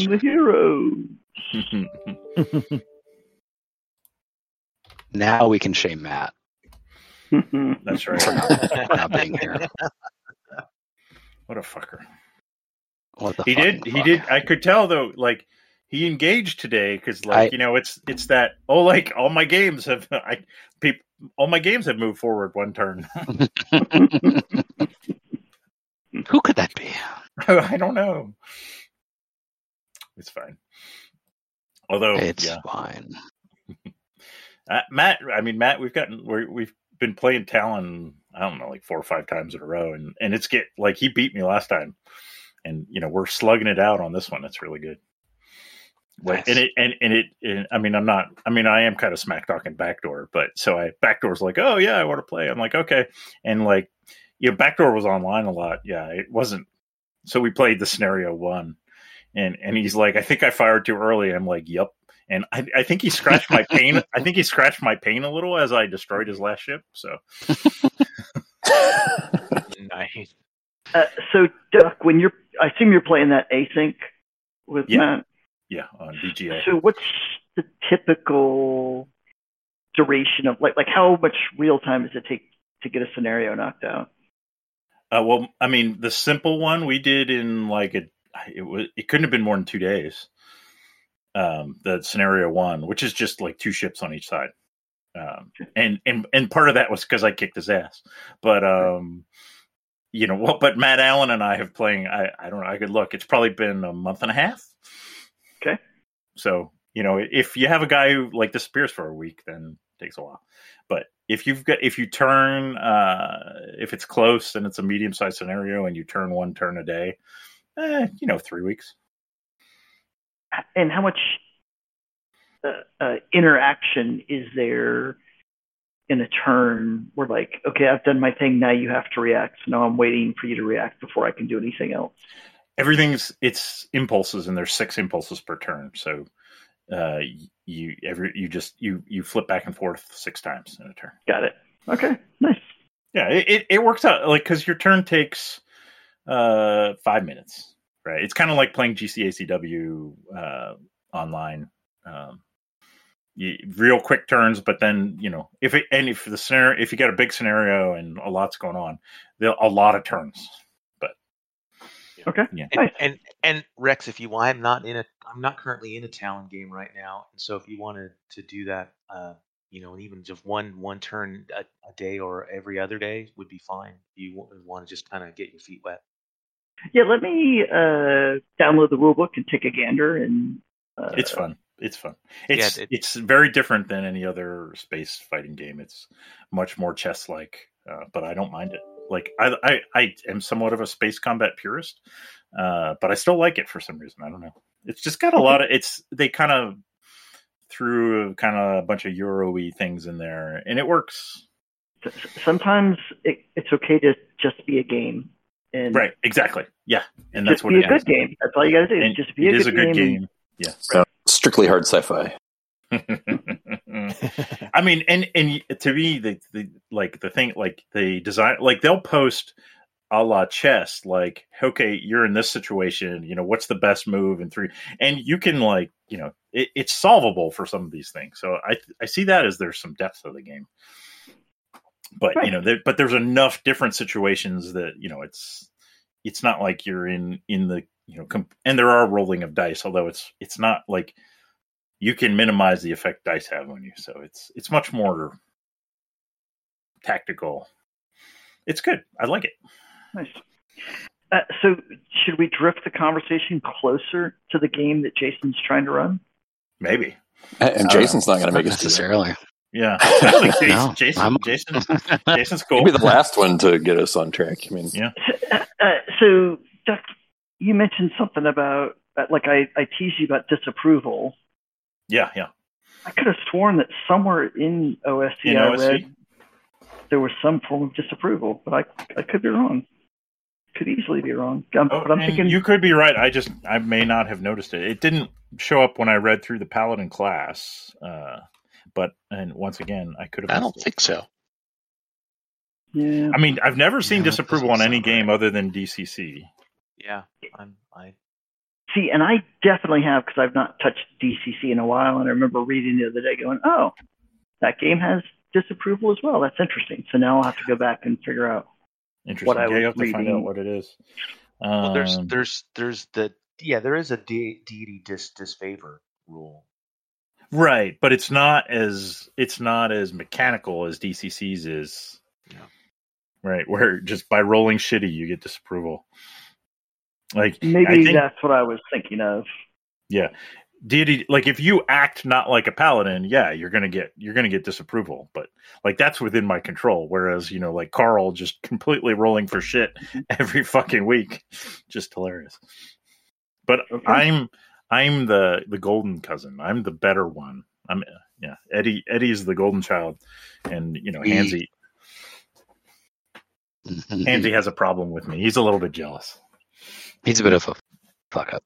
Here come the heroes. Now we can shame Matt That's right. for not, for not being here. What a fucker. What the He fucking did. He did. I could tell though. Like he engaged today because, like, I- you know, it's it's that. Oh, like all my games have. I people. All my games have moved forward one turn. Who could that be? I don't know. It's fine. Although, it's yeah, fine. uh, Matt. I mean, Matt. We've gotten. We're, we've been playing Talon. I don't know, like four or five times in a row, and and it's get like he beat me last time, and you know we're slugging it out on this one. It's really good. Like, Nice. and it and, and it and, I mean I'm not I mean I am kind of smack talking backdoor, but so I backdoor's like, oh yeah, I want to play. I'm like, okay. And like you know, backdoor was online a lot. Yeah, it wasn't so we played the scenario one. And and he's like, I think I fired too early. I'm like, Yep. And I, I think he scratched my pain. I think he scratched my pain a little as I destroyed his last ship. So Nice. Uh, so, Duck, when you're, I assume you're playing that async with Yeah. Matt. yeah, on VGA. So, what's the typical duration of like, like how much real time does it take to get a scenario knocked out? Uh, well, I mean, the simple one we did in like a it was it couldn't have been more than two days. Um, the scenario one, which is just like two ships on each side, um, and and and part of that was because I kicked his ass. But um, you know, well, but Matt Allen and I have playing. I I don't know. I could look. It's probably been a month and a half. Okay. So you know, if you have a guy who like disappears for a week, then it takes a while. But if you've got if you turn uh if it's close and it's a medium sized scenario and you turn one turn a day, eh, you know, three weeks. And how much uh, uh, interaction is there in a turn where, like, okay, I've done my thing, now you have to react. So now I'm waiting for you to react before I can do anything else. Everything's it's impulses and there's six impulses per turn. So uh you every you just you you flip back and forth six times in a turn. Got it. Okay, nice. Yeah, it, it, it works out like because your turn takes uh five minutes, right? It's kind of like playing GCACW uh, online. Um, you, real quick turns, but then you know if it and if the scenario if you got a big scenario and a lot's going on, there a lot of turns. But Okay. yeah, And, Nice. and and Rex, if you want, I'm not in a, I'm not currently in a Talon game right now, and so if you wanted to do that, uh, you know, even just one one turn a, a day or every other day would be fine. If you want to just kind of get your feet wet. Yeah, let me uh, download the rulebook and take a gander. And uh, it's fun. It's fun. Yeah, It's it- it's very different than any other space fighting game. It's much more chess like, uh, but I don't mind it. Like I, I I am somewhat of a space combat purist, uh, but I still like it for some reason. I don't know. It's just got a lot of it's. They kind of threw kind of a bunch of Euro-y things in there, and it works. sometimes it, it's okay to just be a game. And Right? Exactly. Yeah, and that's just what be it a good is. game. That's all you got to do. And just be it a is good, a good game. game. So strictly hard sci-fi. I mean, and and to me, the, the like the thing, like the design, like they'll post a la chess, like okay, you're in this situation, you know, what's the best move in three, and you can like, you know, it, it's solvable for some of these things. So I I see that as there's some depth to the game, but you know, there, but there's enough different situations that you know it's it's not like you're in in the you know, comp- and there are rolling of dice, although it's it's not like you can minimize the effect dice have on you. So it's it's much more tactical. It's good. I like it. Nice. Uh, so, should we drift the conversation closer to the game that Jason's trying to run? Maybe. And, and I don't Jason's not going to make us do that. necessarily. Yeah. Jason, No, Jason, Jason, Jason's cool. He'll be the last one to get us on track. I mean, Yeah. Uh, uh, so, Duck, you mentioned something about, uh, like, I, I teased you about disapproval. Yeah, yeah. I could have sworn that somewhere in OSE In I OSE? read there was some form of disapproval, but I, I could be wrong. Could easily be wrong. Um, Oh, but I'm thinking you could be right. I just I may not have noticed it. It didn't show up when I read through the Paladin class. Uh, but and once again, I could have. I don't it. think so. Yeah. I mean, I've never seen Yeah, disapproval on any game right. other than DCC. Yeah, I'm I See, and I definitely have because I've not touched DCC in a while, and I remember reading the other day going, "Oh, that game has disapproval as well. That's interesting." So now I'll have to go back and figure out. Interesting. What I yeah, you was have to find reading- out what it is. Well, there's Um, there's there's the yeah there is a de- deity dis disfavor rule. Right, but it's not as it's not as mechanical as DCC's is. Yeah. Right, where just by rolling shitty you get disapproval. Like Maybe I think- that's what I was thinking of. Yeah. Deity like if you act not like a paladin, yeah, you're gonna get you're gonna get disapproval. But like that's within my control. Whereas, you know, like Carl just completely rolling for shit every fucking week. Just hilarious. But Okay. I'm I'm the the golden cousin. I'm the better one. I'm yeah, Eddie Eddie's the golden child. And you know, Hansy Hansy has a problem with me. He's a little bit jealous. He's a bit of a fuck up.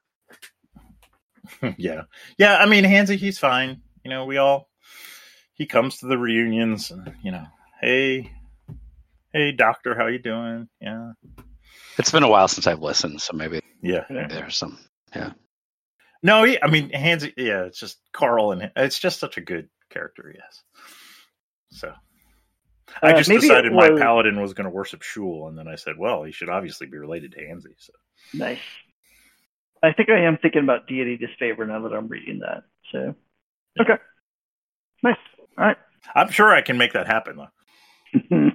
yeah. Yeah, I mean Hansy, he's fine. You know, we all he comes to the reunions and, you know, hey hey doctor, how you doing? Yeah. It's been a while since I've listened, so maybe Yeah. there's some. No, he, I mean Hansy yeah, it's just Carl and it's just such a good character, yes. So I Uh, just decided my was- paladin was going to worship Shul, and then I said, "Well, he should obviously be related to Hansy." So Nice. I think I am thinking about deity disfavor now that I'm reading that. So, okay, nice. All right. I'm sure I can make that happen. Though.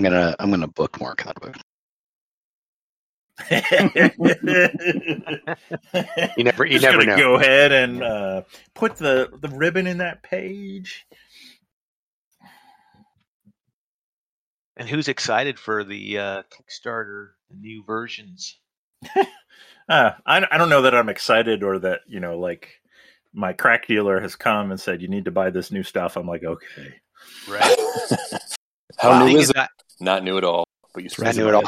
I'm gonna I'm gonna bookmark that book. You never you Just never know. Go ahead and uh, put the the ribbon in that page. And who's excited for the uh, Kickstarter, the new versions? Uh, I I don't know that I'm excited or that you know like my crack dealer has come and said you need to buy this new stuff. I'm like okay. Right. How The new is it? I, Not new at all. But you It's brand new at all.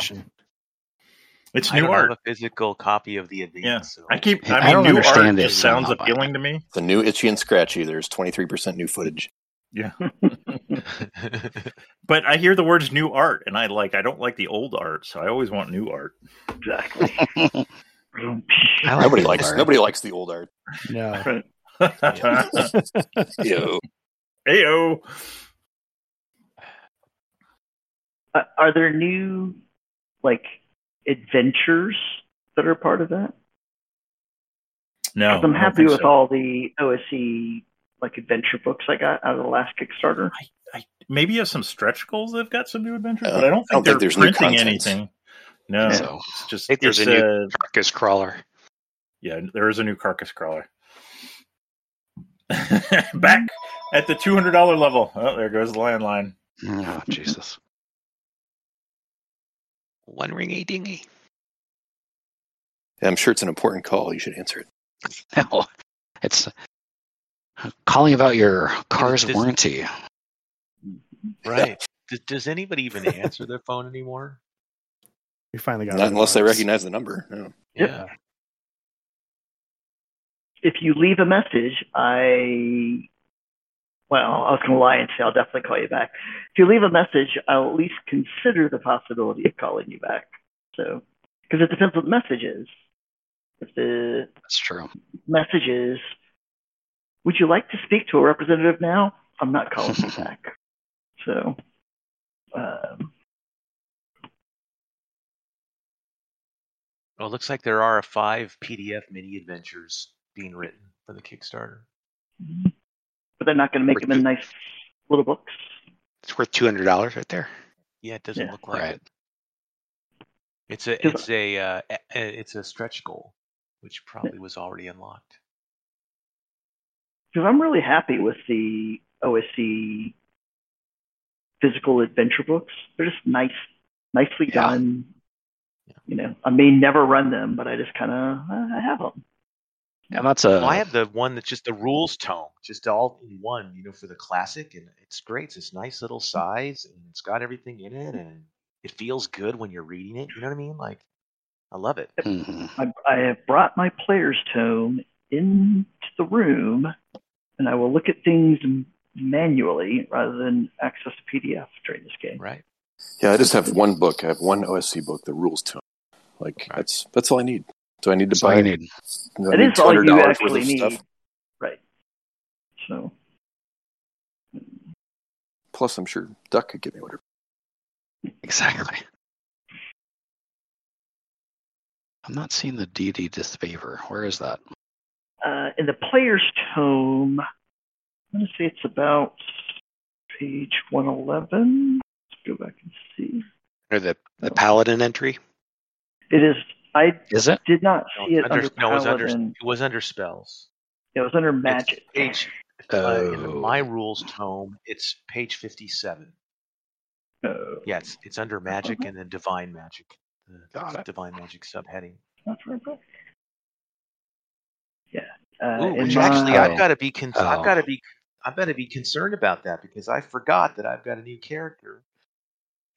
It's I new don't art. have a physical copy of the advance. Yeah. so- I keep. I I mean, don't new art understand it, just sounds appealing to me. The new itchy and scratchy. There's 23% new footage. Yeah. But I hear the words new art, and I like. I don't like the old art, so I always want new art. exactly. Like Nobody likes art. nobody likes the old art. No. Ew. Heyo. Uh, are there new like adventures that are part of that? No, 'Cause I'm happy with so. all the OSE like adventure books I got out of the last Kickstarter. I, maybe you have some stretch goals that've got some new adventures, Uh, but I don't I think don't they're think there's printing content. anything. No, So it's just I think there's it's, a new- uh, Carcass crawler. yeah, there is a new carcass crawler. Back at the two hundred dollar level. Oh, there goes the landline. oh Jesus. One ringy dingy. I'm sure it's an important call. You should answer it. No, it's uh, calling about your car's This- warranty. right. Does, does anybody even answer their phone anymore? We finally got Not unless they recognize the number. No. Yeah. If you leave a message, I well, I was going to lie and say I'll definitely call you back. If you leave a message, I'll at least consider the possibility of calling you back. So, because it depends what the message is. If the That's true. message is, "Would you like to speak to a representative now?" I'm not calling you back. So, um, Well, it looks like there are five PDF mini adventures being written for the Kickstarter. But they're not going to make them in nice little books. It's worth two hundred dollars right there. Yeah, it doesn't Yeah. look like Right. it. It's a it's a uh, a- a- it's a stretch goal, which probably was already unlocked. Because I'm really happy with the OSE physical adventure books. They're just nice, nicely Yeah. done. Yeah. You know, I may never run them, but I just kind of I have them. And that's a well, I have the one that's just the rules tome, just all in one, you know, for the classic, and it's great. It's this nice little size, and it's got everything in it, and it feels good when you're reading it. You know what I mean? Like, I love it. Mhm. I, I have brought my player's tome into the room, and I will look at things manually rather than access to PDF during this game. Right? Yeah, I just have one book. I have one OSE book, the rules tome. Like that's that's all I need. So I need to That's all buy you need. do I need is all $200 you actually need. stuff? Right. So Plus, I'm sure Duck could give me whatever. Exactly. I'm not seeing the deity disfavor. Where is that? uh, in the player's tome, I'm going to say it's about page 111. Let's go back and see. Or the, the paladin entry. It is. I Is it? did not No, see it under, under no, it was under Paladin. it was under spells. It was under It's Magic. page uh, in the Oh. my rules tome. It's page fifty-seven. Oh, Yeah, it's it's under magic and then divine magic. The Got it. divine magic subheading. not very bad. Yeah. Uh, Ooh, in which my- actually. I've got to be con- I've Oh. got to be I've got to be concerned about that because I forgot that I've got a new character,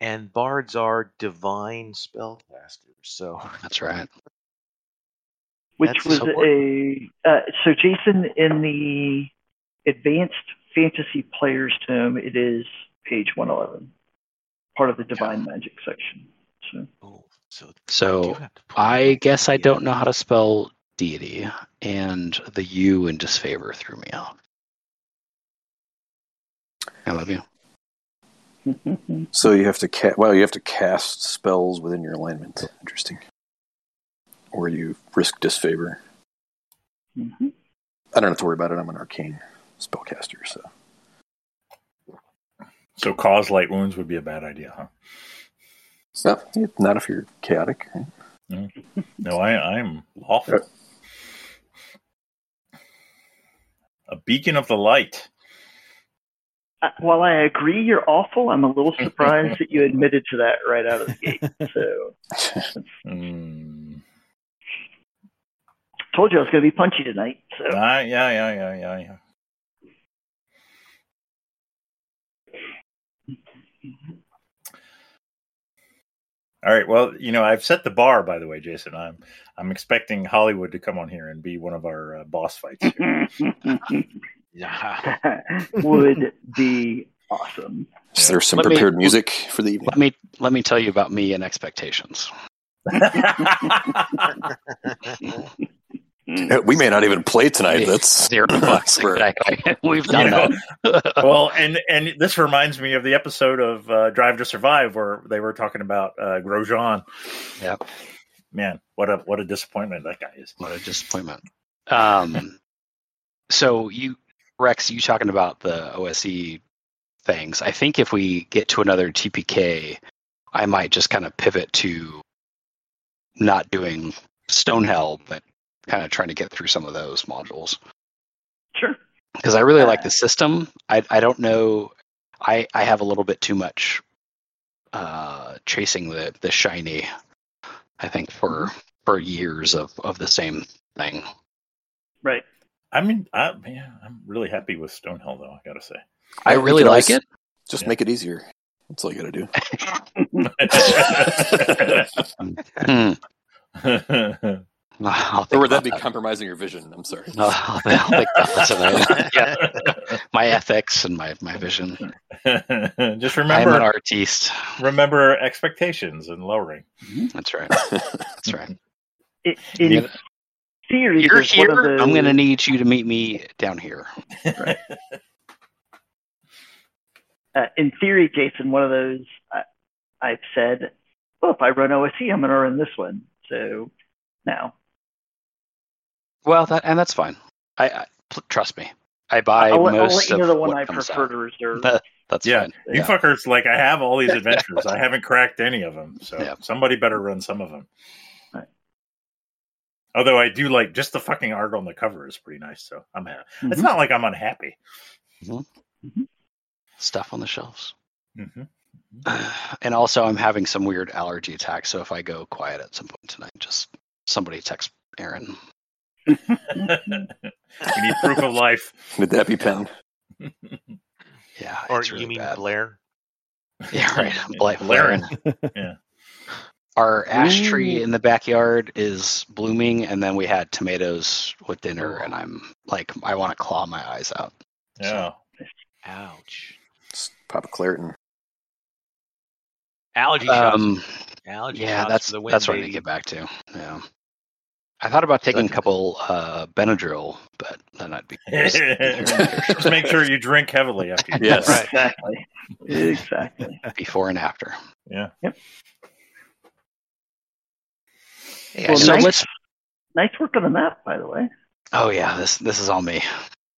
and bards are divine spellcasters. So That's right. which That's was so a uh, so Jason in the advanced fantasy players tome it is page 111 part of the divine magic section so oh, so So, do have to pull I guess I don't know how to spell deity, and the U in disfavor threw me off. I love you. So you have to ca- well, you have to cast spells within your alignment. Interesting. Or you risk disfavor. Mhm. I don't have to worry about it. I'm an arcane spellcaster, so So cause light wounds would be a bad idea, huh? no, not if you're chaotic. right? No, I, I'm lawful. A beacon of the light. Uh, while I agree you're awful I'm a little surprised that you admitted to that right out of the gate so Mm. told you I was going to be punchy tonight so Ah, yeah, yeah, yeah, yeah, yeah. All right. Well, you know, I've set the bar. By the way, Jason, I'm I'm expecting Hollywood to come on here and be one of our uh, boss fights. Here. Yeah. would be awesome Is there some Let me- prepared music for the evening? Let me let me tell you about me and expectations. We may not even play tonight. That's Zero bucks. Swear. Exactly. We've done You know, that. well, and and this reminds me of the episode of uh, Drive to Survive where they were talking about uh, Grosjean. Yep. Man, what a what a disappointment that guy is. What a disappointment. Um, so you, Rex, you talking about the OSE things? I think if we get to another TPK, I might just kind of pivot to not doing Stonehell, but kind of trying to get through some of those modules sure because I really like the system. I I don't know. I I have a little bit too much uh, chasing the the shiny. I think for for years of of the same thing. right I mean, I, yeah, I'm really happy with Stonehell, though. I gotta say. I really can like always it. Just Yeah. make it easier. That's all you got to do. Hmm. Or would that be compromising your vision? I'm sorry. I'll, I'll think about. Yeah. My ethics and my, my vision. Just remember, I'm remember, an artiste. remember expectations and lowering. That's right. That's right. It, in Yeah. theory You're there's one of here. I'm going to need you to meet me down here. uh, in theory, Jason, one of those I, I've said, well, if I run OSE, I'm going to run this one. So now, Well, that and that's fine. I, I pl- trust me. I buy I'll, let- I'll most let you of know the one what I comes prefer out. to reserve. That- that's Yeah, fine. you Yeah. fuckers, like I have all these adventures. I haven't cracked any of them, so Yeah. somebody better run some of them. Right. Although I do like just the fucking art on the cover is pretty nice, so I'm happy. It's Mhm. not like I'm unhappy. Stuff on the shelves. hmm And also, I'm having some weird allergy attacks. So if I go quiet at some point tonight, just somebody text Aaron. we need proof of life. Would that be pen? Yeah, or it's really you mean bad. Blair? Yeah, right. Bla- Laren. Blaren. Yeah. Our ash tree Ooh. in the backyard is blooming, and then we had tomatoes with dinner, and I'm like, I want to claw my eyes out. Yeah. Ouch. Just pop a Claritin. Allergy shots. Um, Allergy yeah, shots that's the win, that's what I need to get back to. Yeah. I thought about taking a couple uh, Benadryl, but then I'd be Just make sure you drink heavily after you Yes. Right, exactly. Exactly. before and after. Yeah. Yeah, Well, so nice, let's nice work on the map, by the way. Oh yeah, this this is all me.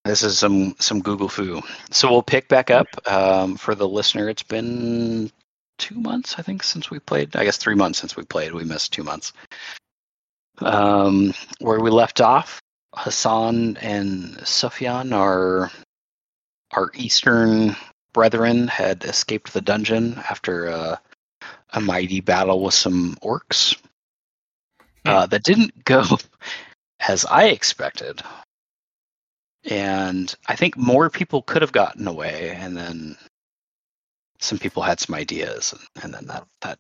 This is some some Google foo. So we'll pick back up um, for the listener. It's been two months, I think, since we played. I guess three months since we played. We missed two months. Um, where we left off, Hassan and Sufyan, our our Eastern brethren, had escaped the dungeon after uh, a mighty battle with some orcs. Uh, that didn't go as I expected. And I think more people could have gotten away, and then some people had some ideas, and, and then that that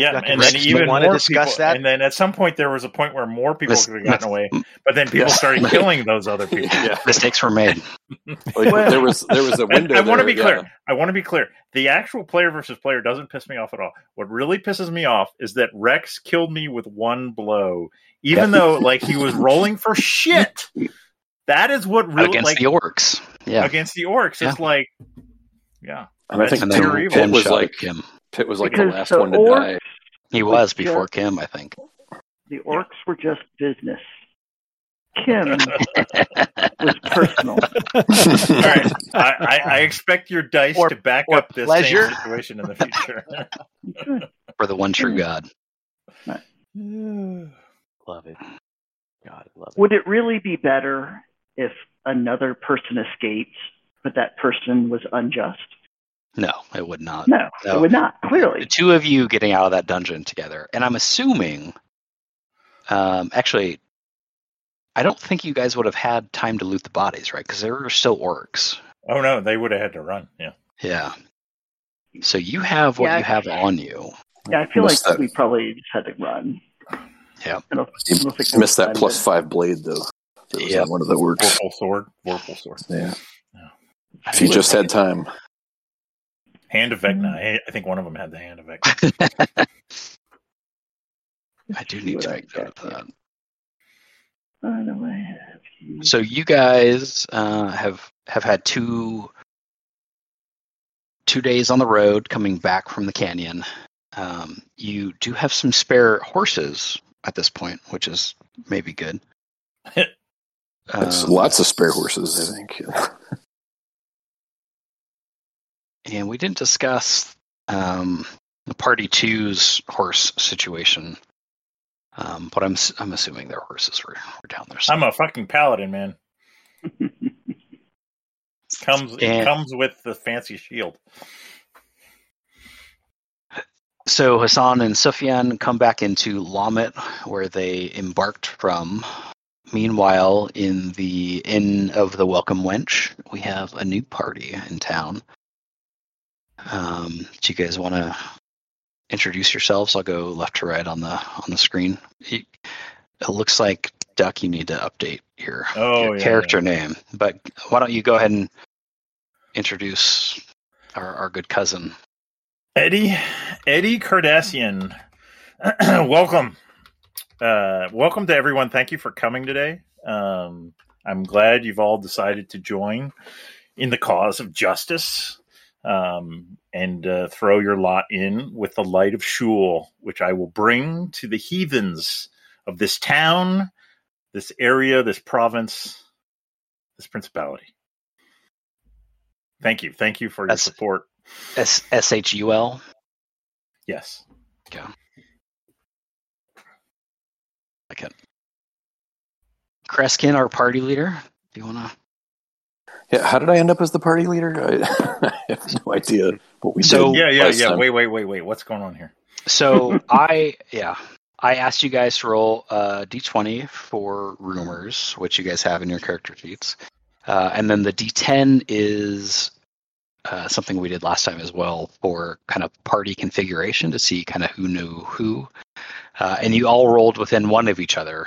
Yeah, Dr. and Rex, then even wanna more discuss people, that? And then at some point there was a point where more people Miss- could have gotten away, but then people Yes. started killing those other people. Yeah. mistakes were made. Like, Well- there was there was a window. I want to there, be clear. yeah. I want to be clear. The actual player versus player doesn't piss me off at all. What really pisses me off is that Rex killed me with one blow, even Yeah. though like he was rolling for shit. That is what really against like the orcs. Yeah, against the orcs. It's like, yeah, And I think and That's then pure Pitt was shot like him. Pitt was like the last the one to orcs- die. He was Yeah. before Kim, I think. The orcs were just business. Kim was personal. All right. I, I, I expect your dice Or- to back up this pleasure. same situation in the future. For the one true God. Love it. God, love it. Would it really be better if another person escaped, but that person was unjust? No, it would not. No, No. it would not. Clearly, the two of you getting out of that dungeon together, and I'm assuming, um, actually, I don't think you guys would have had time to loot the bodies, right? Because there were still orcs. oh no, they would have had to run. Yeah. Yeah. So you have what Yeah. you have on you. yeah, I feel like that. we probably just had to run. Yeah. I don't, I You don't think missed that plus to- five blade though. That was Yep. on one of the works. Vorpal sword. Vorpal sword. Yeah. I If you just had time. Hand of Vecna. I, I think one of them had the hand of Vecna. I do need to make note of that. I know I have. So you guys uh, have have had two two days on the road coming back from the canyon. Um, you do have some spare horses at this point, which is maybe good. That's Um, lots of spare horses, I think. And we didn't discuss um, the party two's horse situation, um, but I'm I'm assuming their horses were, were down there. I'm a fucking paladin, man. Comes it comes with the fancy shield. So Hassan and Sufyan come back into Lamet, where they embarked from. Meanwhile, in the Inn of the Welcome Wench, we have a new party in town. Um, do you guys want to introduce yourselves? I'll go left to right on the on the screen. It, looks like Duck. You need to update your, Oh, your yeah, character name, but why don't you go ahead and introduce our, our good cousin? Eddie Eddie Kardashian. welcome. Uh, welcome to everyone. Thank you for coming today. Um, I'm glad you've all decided to join in the cause of justice um, and uh, throw your lot in with the light of Shul, which I will bring to the heathens of this town, this area, this province, this principality. Thank you. Thank you for your That's- support. S S H U L. Yes. Like it. Kreskin, our party leader. Do you want to? Yeah, how did I end up as the party leader? I, I have no idea what we So- did. Yeah, yeah, yeah. time. Wait, wait, wait, wait. What's going on here? So I, yeah, I asked you guys to roll uh, d20 for rumors, which you guys have in your character sheets, uh, and then the d10 is uh, something we did last time as well for kind of party configuration to see kind of who knew who, uh, and you all rolled within one of each other,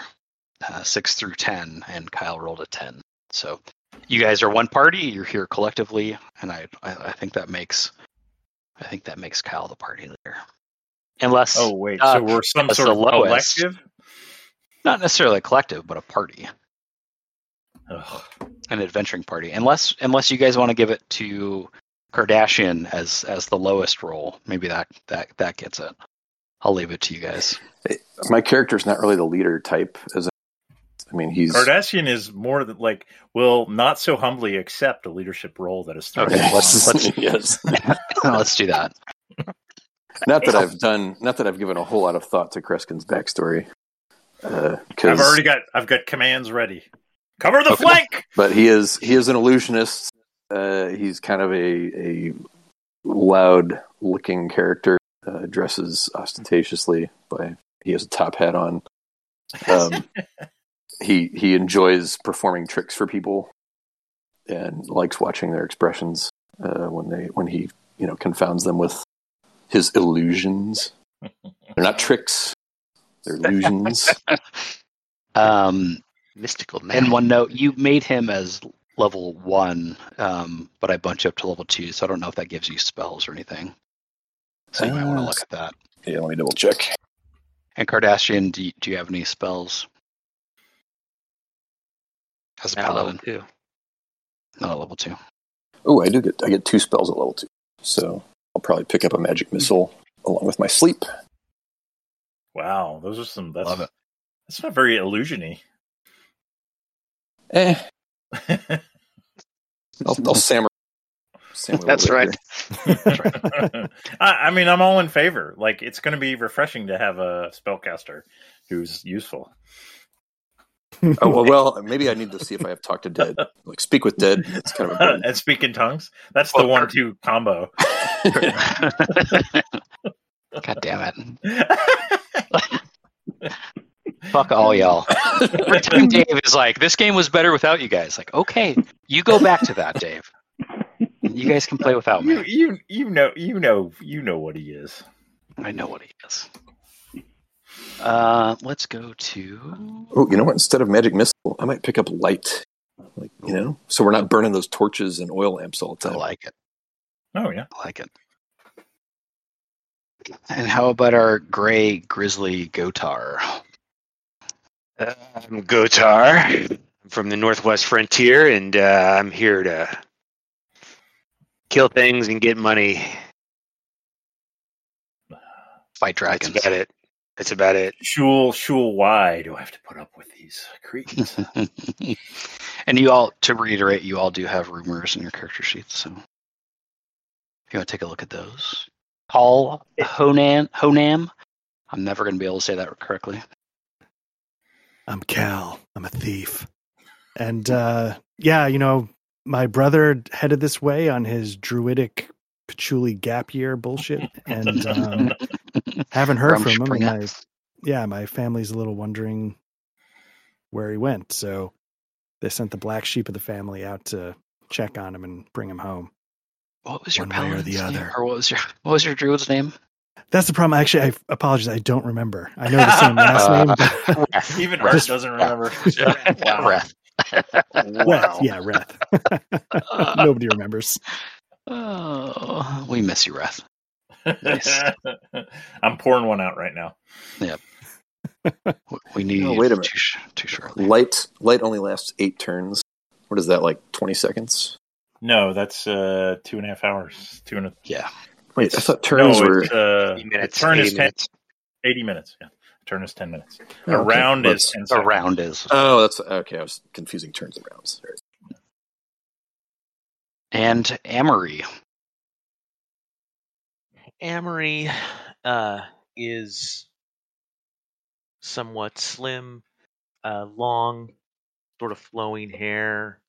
uh, six through ten, and Kyle rolled a ten. So you guys are one party. You're here collectively, and I, I, I think that makes I think that makes Kyle the party leader. Unless Oh wait, Uh, so we're some sort of lowest. collective. not necessarily a collective, but a party, Ugh. an adventuring party. Unless unless you guys want to give it to Kardashian as as the lowest role, maybe that that that gets it. I'll leave it to you guys. My character's not really the leader type. As a, I mean, he's Kardashian is more than like will not so humbly accept a leadership role that is thrown Okay, let's- let's- yes. Let's do that. Not that I've done. Not that I've given a whole lot of thought to Kreskin's backstory. Uh, 'cause- I've already got I've got commands ready. Cover the Okay. flank. but he is he is an illusionist. Uh, he's kind of a a loud looking character. Uh, dresses ostentatiously by he has a top hat on. Um, he he enjoys performing tricks for people and likes watching their expressions uh, when they when he you know confounds them with his illusions. They're not tricks; they're illusions. Um, Mystical man. and one note, you made him as level one, um, but I bunch you up to level two, so I don't know if that gives you spells or anything. So you might want to Uh, look at that. yeah, let me double check. And Kardashian, do you, do you have any spells? As a At level two. not at level two. Oh, I do get I get two spells at level two, so I'll probably pick up a magic missile along with my sleep. Wow, those are some. That's Love it. that's not very illusiony. Eh, I'll, I'll sammer. sammer That's little bit right. I, I mean, I'm all in favor. Like, it's going to be refreshing to have a spellcaster who's useful. Oh well, well, maybe I need to see if I have talked to dead. Like speak with dead. It's kind of important. and speak in tongues. That's the one-two combo. God damn it! Fuck all y'all. Every time Dave is like, "This game was better without you guys." Like, okay, you go back to that, Dave. You guys can play without you, me. you, you know, you know, you know what he is. I know what he is. Uh, let's go to. oh, you know what? Instead of magic missile, I might pick up light. Like you know, so we're not burning those torches and oil lamps all the time. I like it. Oh yeah. I like it. And how about our gray grizzly Gotar? I'm Gotar. I'm from the Northwest Frontier, and uh, I'm here to kill things and get money. Fight That's dragons. about it. That's about it. Shul, Shul, why do I have to put up with these creatures? and you all, to reiterate, you all do have rumors in your character sheets. So if you want to take a look at those, Paul Honan Honam. I'm never going to be able to say that correctly. I'm Cal. I'm a thief. And uh, yeah, you know, my brother headed this way on his druidic patchouli gap year bullshit, and um, haven't heard from him. And my, yeah, my family's a little wondering where he went. So they sent the black sheep of the family out to check on him and bring him home. What was your One or paladin's the name? other. or what was your what was your druid's name? That's the problem. Actually, I apologize. I don't remember. I know the same last Uh, name. But Even Reth. Art doesn't remember. Wow. Reth. Reth, yeah, Reth. Nobody remembers. Oh, we miss you, Reth. Nice. I'm pouring one out right now. Yeah. We need. Oh, wait a minute. too, sh- too shortly. Light light only lasts eight turns. What is that like? Twenty seconds? No, that's uh, two and a half hours. Two and a Yeah. Wait, I thought turns no, were. uh, Eighty minutes. turn is 80 ten, minutes. 80 minutes. Yeah, turn is ten minutes. Oh, a okay. round Well, is ten A round is. Oh, that's okay. I was confusing turns and rounds. All right. And Amory. Amory uh, is somewhat slim, uh, long, sort of flowing hair.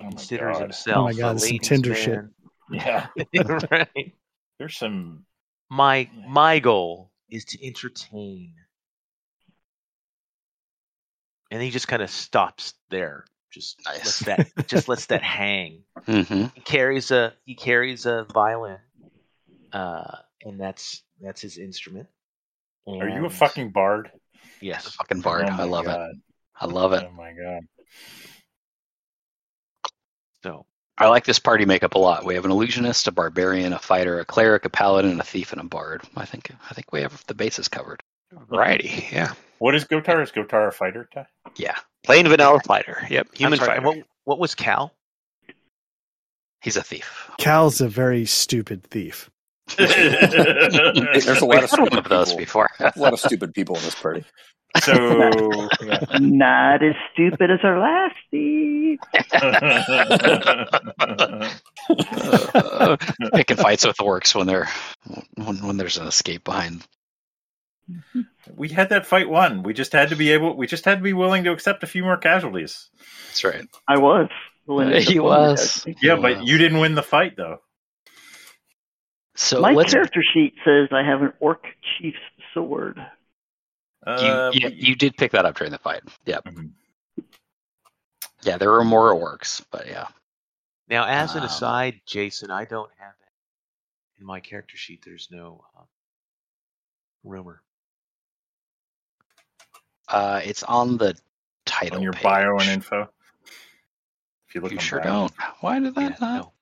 Oh my Considers God. himself Oh my God, a some ladies' Tinder shit. Yeah, right. there's some. My my goal is to entertain. And he just kind of stops there. Just Nice. lets that just lets that hang. hmm He carries a he carries a violin, uh, and that's that's his instrument. Are you a fucking bard? yes? Fucking bard. Oh I my love it. I love it. Oh my god. So I like this party makeup a lot. We have an illusionist, a barbarian, a fighter, a cleric, a paladin, a thief, and a bard. I think I think we have the bases covered. Variety, yeah. What is Gotar? Is Gotar a fighter? Ty? Yeah, Plain vanilla fighter. Yep, human sorry, fighter. What, what was Cal? he's a thief. Cal's a very stupid thief. There's a lot We've of stupid of those people. before. A lot of stupid people in this party. so yeah. Not as stupid as our last thief. Uh, picking fights with orcs when they're when, when there's an escape behind. we had that fight won. We just had to be able. We just had to be willing to accept a few more casualties. That's right. I was. willing to He accept one more was. Yeah, Wow. but you didn't win the fight though. So My let's. character sheet says I have an orc chief's sword. You, Uh, yeah, you did pick that up during the fight. Yeah, Mhm. yeah. There were more orcs, but yeah. Now, as an Um, aside, Jason, I don't have that in my character sheet. There's no um, rumor. Uh, it's on the title on your page. bio and info. If you look, You sure bio. don't. Why did Yeah, that not? no.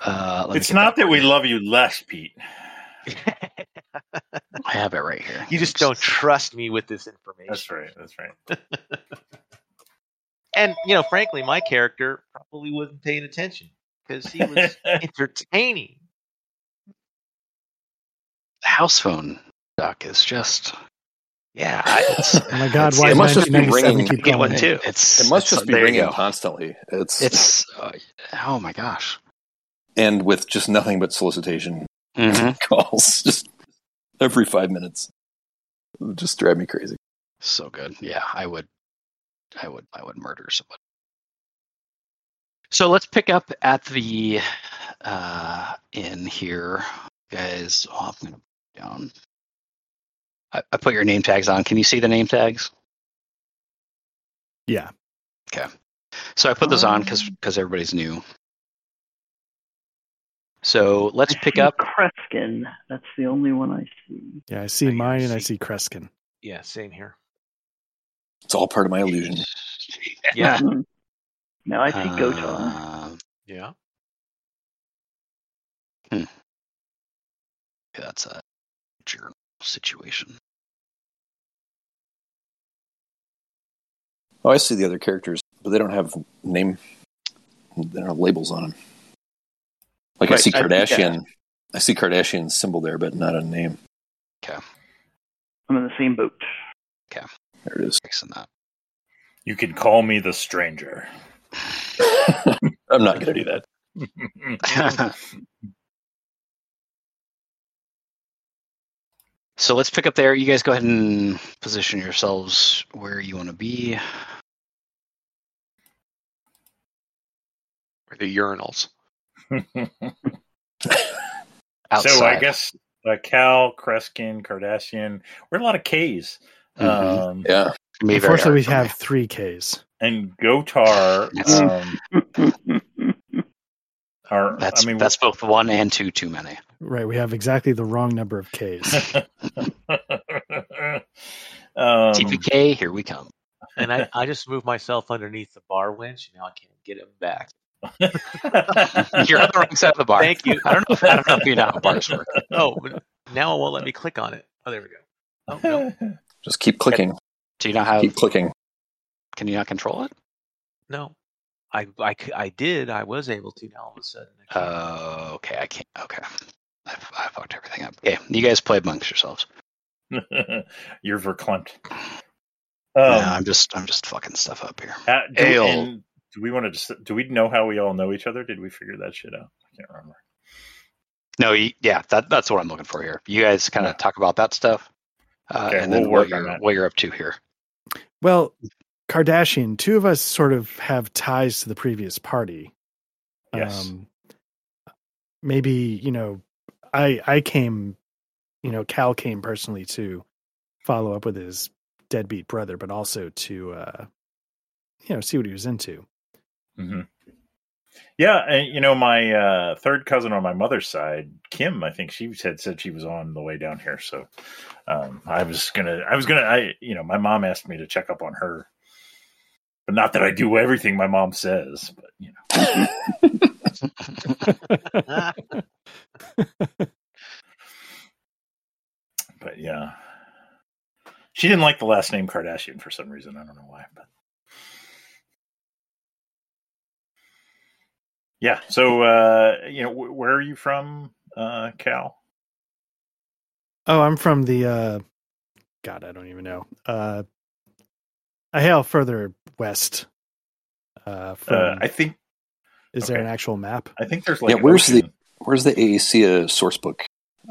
Uh, It's not that for we love you less, Pete. I have it right here. you just don't trust me with this information. That's right. That's right. And you know, frankly, my character probably wasn't paying attention because he was entertaining. The house phone doc is just. Yeah, It's, Oh my God! Why it must just be ringing. keep Get one going? too. It's It must it's- just be ringing constantly. It's It's uh, oh my gosh. And with just nothing but solicitation hmm calls, just every five minutes. It would just drive me crazy. So good. Yeah, I would. I would. I would murder somebody. So let's pick up at the uh, inn here, guys. Oh, I'm gonna put down. I, I put your name tags on. Can you see the name tags? Yeah. Okay. So I put those on because because everybody's new. So let's I pick up. Kreskin. That's the only one I see. Yeah, I see I mine and I see- see Kreskin. Yeah, same here. It's all part of my illusion. Yeah, Mhm. Now I see Gotar. Uh, yeah. okay, that's a journal situation. Oh, I see the other characters, but they don't have name. They don't have labels on them. Like I Right, see I- Kardashian. I see Kardashian symbol there, but not a name. Okay. I'm in the same boat. Okay. There it is. Fixing that. You can call me the stranger. I'm not going to do that. So let's pick up there. You guys go ahead and position yourselves where you want to be. or the urinals. Outside. so I guess uh, Cal, Kreskin, Kardashian. We're a lot of K's. Mhm. Um, Yeah. Be very Unfortunately, we hard for me. have three Ks. and Gotar. Yes. Um, are, That's I mean, that's both one and two too many. Right, we have exactly the wrong number of Ks. um, TPK, here we come. And I, I just moved myself underneath the bar winch. And now I can't get him back. You're on the wrong side of the bar. Thank you. I don't know. If, I don't know if you know how bars work. Oh, now it won't let me click on it. Oh, there we go. Oh, no. Just keep clicking. Do you not have? Keep clicking. Can you not control it? No. I I did. I was able to. Now all of a sudden. I can't. Uh, okay, I can't. Okay, I, I fucked everything up. Okay, you guys play amongst yourselves. You're verklempt. Um, yeah, I'm just, I'm just fucking stuff up here. uh, do, Ale. And do we want to just? Do we know how we all know each other? Did we figure that shit out? I can't remember. No, yeah, that that's what I'm looking for here. You guys kind of Yeah. talk about that stuff, uh, Okay, and then we'll what work on you're that. what you're up to here. Well, Kardashian, two of us sort of have ties to the previous party. Yes. Um, maybe you know, I I came, you know, Cal came personally to follow up with his deadbeat brother, but also to uh, you know see what he was into. Hmm Yeah, you know, my uh, third cousin on my mother's side, Kim, I think she had said she was on the way down here. So um, I was gonna, I was gonna, I, you know, my mom asked me to check up on her, But not that I do everything my mom says, but you know. But yeah. She didn't like the last name Kardashian for some reason. I don't know why, but yeah. So, uh, you know, wh- where are you from, uh, Cal? Oh, I'm from the uh God, I don't even know. Uh I hail further west. Uh from Uh, I think is there an actual map? I think there's like yeah, an where's the where's the AACA source book?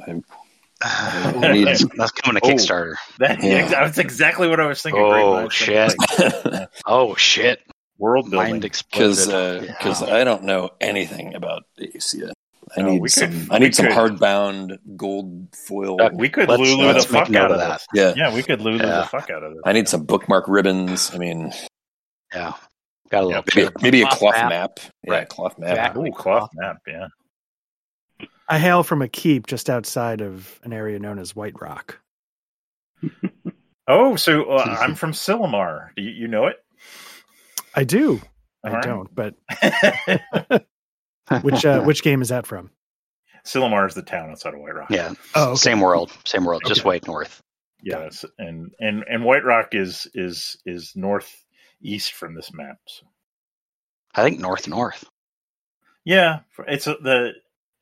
I, I need That's coming to Oh. Kickstarter. That, Yeah. That's exactly what I was thinking. Oh, Greg, when I was thinking, shit. Oh shit! World building. Mind exploded. because because Yeah. I don't know anything about AACA. I No, need we some. could- I we need some could- hardbound gold foil. Uh, we could Let's- Lulu let's the fuck out of of that. this. yeah, Yeah, we could Lulu Yeah. the fuck out of this. I need some bookmark ribbons. I mean, yeah, got a little. Yeah, maybe, chip. maybe a Cloth cloth map. map. Yeah, Right. cloth map. Exactly. Ooh, cloth map. Yeah. I hail from a keep just outside of an area known as White Rock. Oh, so uh, I'm from Silmar. Do you, you know it? I do. All I right. don't, but which uh, which game is that from? Silmar is the town outside of White Rock. Yeah, Oh, okay. same world, same world, just Okay. way north. Yes, and and and White Rock is is is northeast from this map. So. I think north north. Yeah, it's the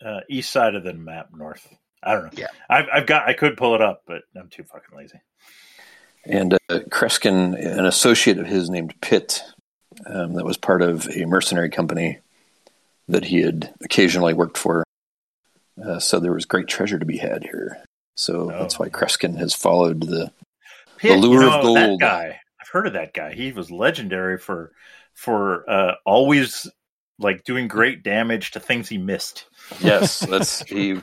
uh, east side of the map, north. I don't know. Yeah. I've I've got I could pull it up, but I'm too fucking lazy. And uh, Kreskin, an associate of his named Pitt, um, that was part of a mercenary company that he had occasionally worked for. Uh, so there was great treasure to be had here. So Oh. that's why Kreskin has followed the. Pitt, lure you of know, That gold. guy, I've heard of that guy. He was legendary for for uh, always like doing great damage to things he missed. Yes, that's he.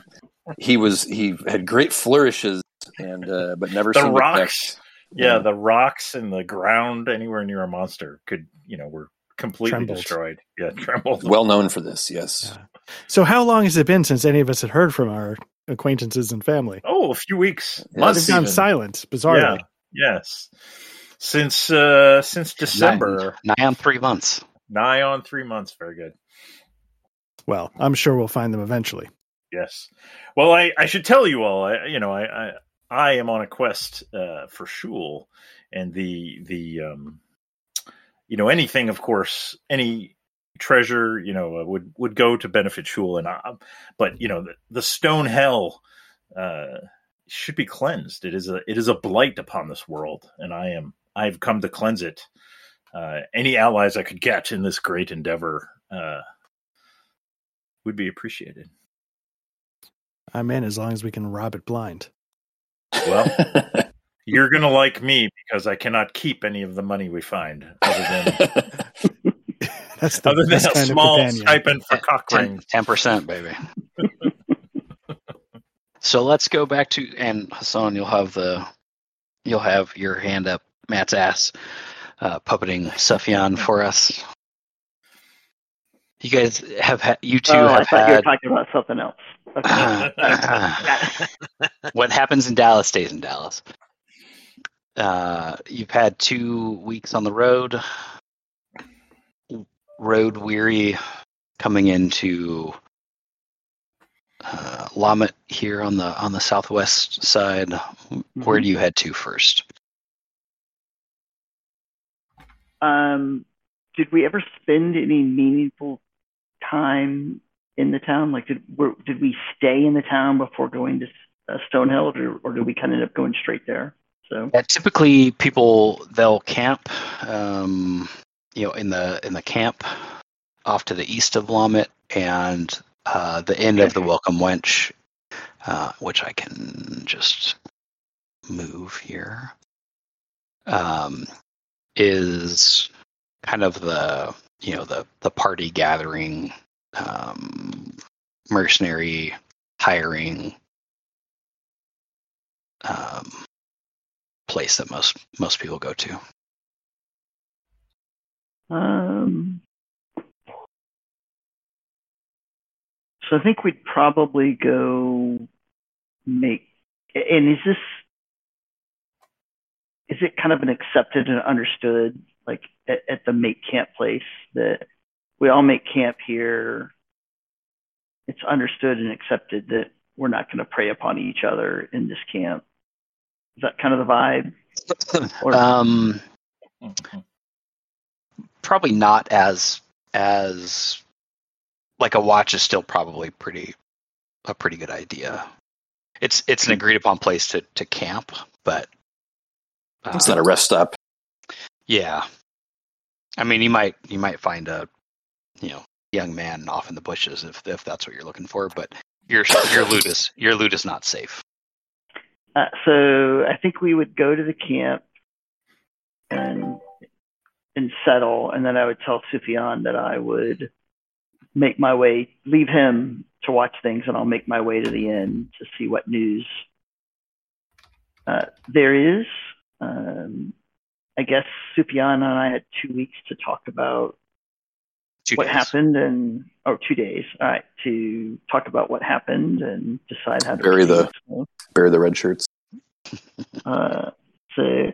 He was he had great flourishes and uh, but never The seemed to rocks. Connect. Yeah, the rocks and the ground anywhere near a monster could, you know, were completely Trembled. destroyed. Yeah, trembled. well known for this. Yes, Yeah. So how long has it been since any of us had heard from our acquaintances and family? oh, a few weeks, Yeah, months They've gone silent, bizarrely. Yeah, yes. Since uh since December, nigh, nigh on three months. nigh on three months. Very good. Well, I'm sure we'll find them eventually. Yes. Well, I, I should tell you all. I, you know, I, I I am on a quest uh, for Shul, and the the um, you know anything, of course, any treasure, you know, uh, would would go to benefit Shul, and I, but you know the, the Stonehell uh, should be cleansed. It is a it is a blight upon this world, and I am I have come to cleanse it. Uh, any allies I could get in this great endeavor uh, would be appreciated. I'm in as long as we can rob it blind. Well, you're gonna like me because I cannot keep any of the money we find, other than That's the other than a small companion. stipend for cock rings. Ten percent, baby. so let's go back to and Hassan, you'll have the you'll have your hand up Matt's ass, uh, puppeting Sufyan for us. You guys have had you two oh, I have thought you were talking about something else. Okay. what happens in Dallas stays in Dallas. Uh, you've had two weeks on the road, road weary, coming into uh, Lamet here on the on the southwest side. Where do you head to first? Um, did we ever spend any meaningful time in the town? Like, did were, did we stay in the town before going to uh, Stonehell, or, or did we kind of end up going straight there? So, Yeah, typically people they'll camp, um, you know, in the in the camp off to the east of Lamet and uh, the end of the Welcome Wench, uh, which I can just move here, um, is kind of the you know the the party gathering, um, mercenary hiring. Um, place that most most people go to. um, so I think we'd probably go make. And is this is it kind of an accepted and understood like at, at the make camp place that we all make camp here. It's understood and accepted that we're not going to prey upon each other in this camp. Is that kind of the vibe? Or- um, probably not as as like a watch is still probably pretty a pretty good idea. It's it's an agreed upon place to to camp, but It's uh, not a rest stop. Yeah. I mean, you might you might find a you know young man off in the bushes if if that's what you're looking for, but your your loot is your loot is not safe. Uh, so I think we would go to the camp and and settle, and then I would tell Sufyan that I would make my way, leave him to watch things, and I'll make my way to the inn to see what news uh, there is. Um, I guess Sufyan and I had two weeks to talk about Two what days. happened and oh two days all right to talk about what happened and decide how to Bury the- So, Bury the red shirts. uh, so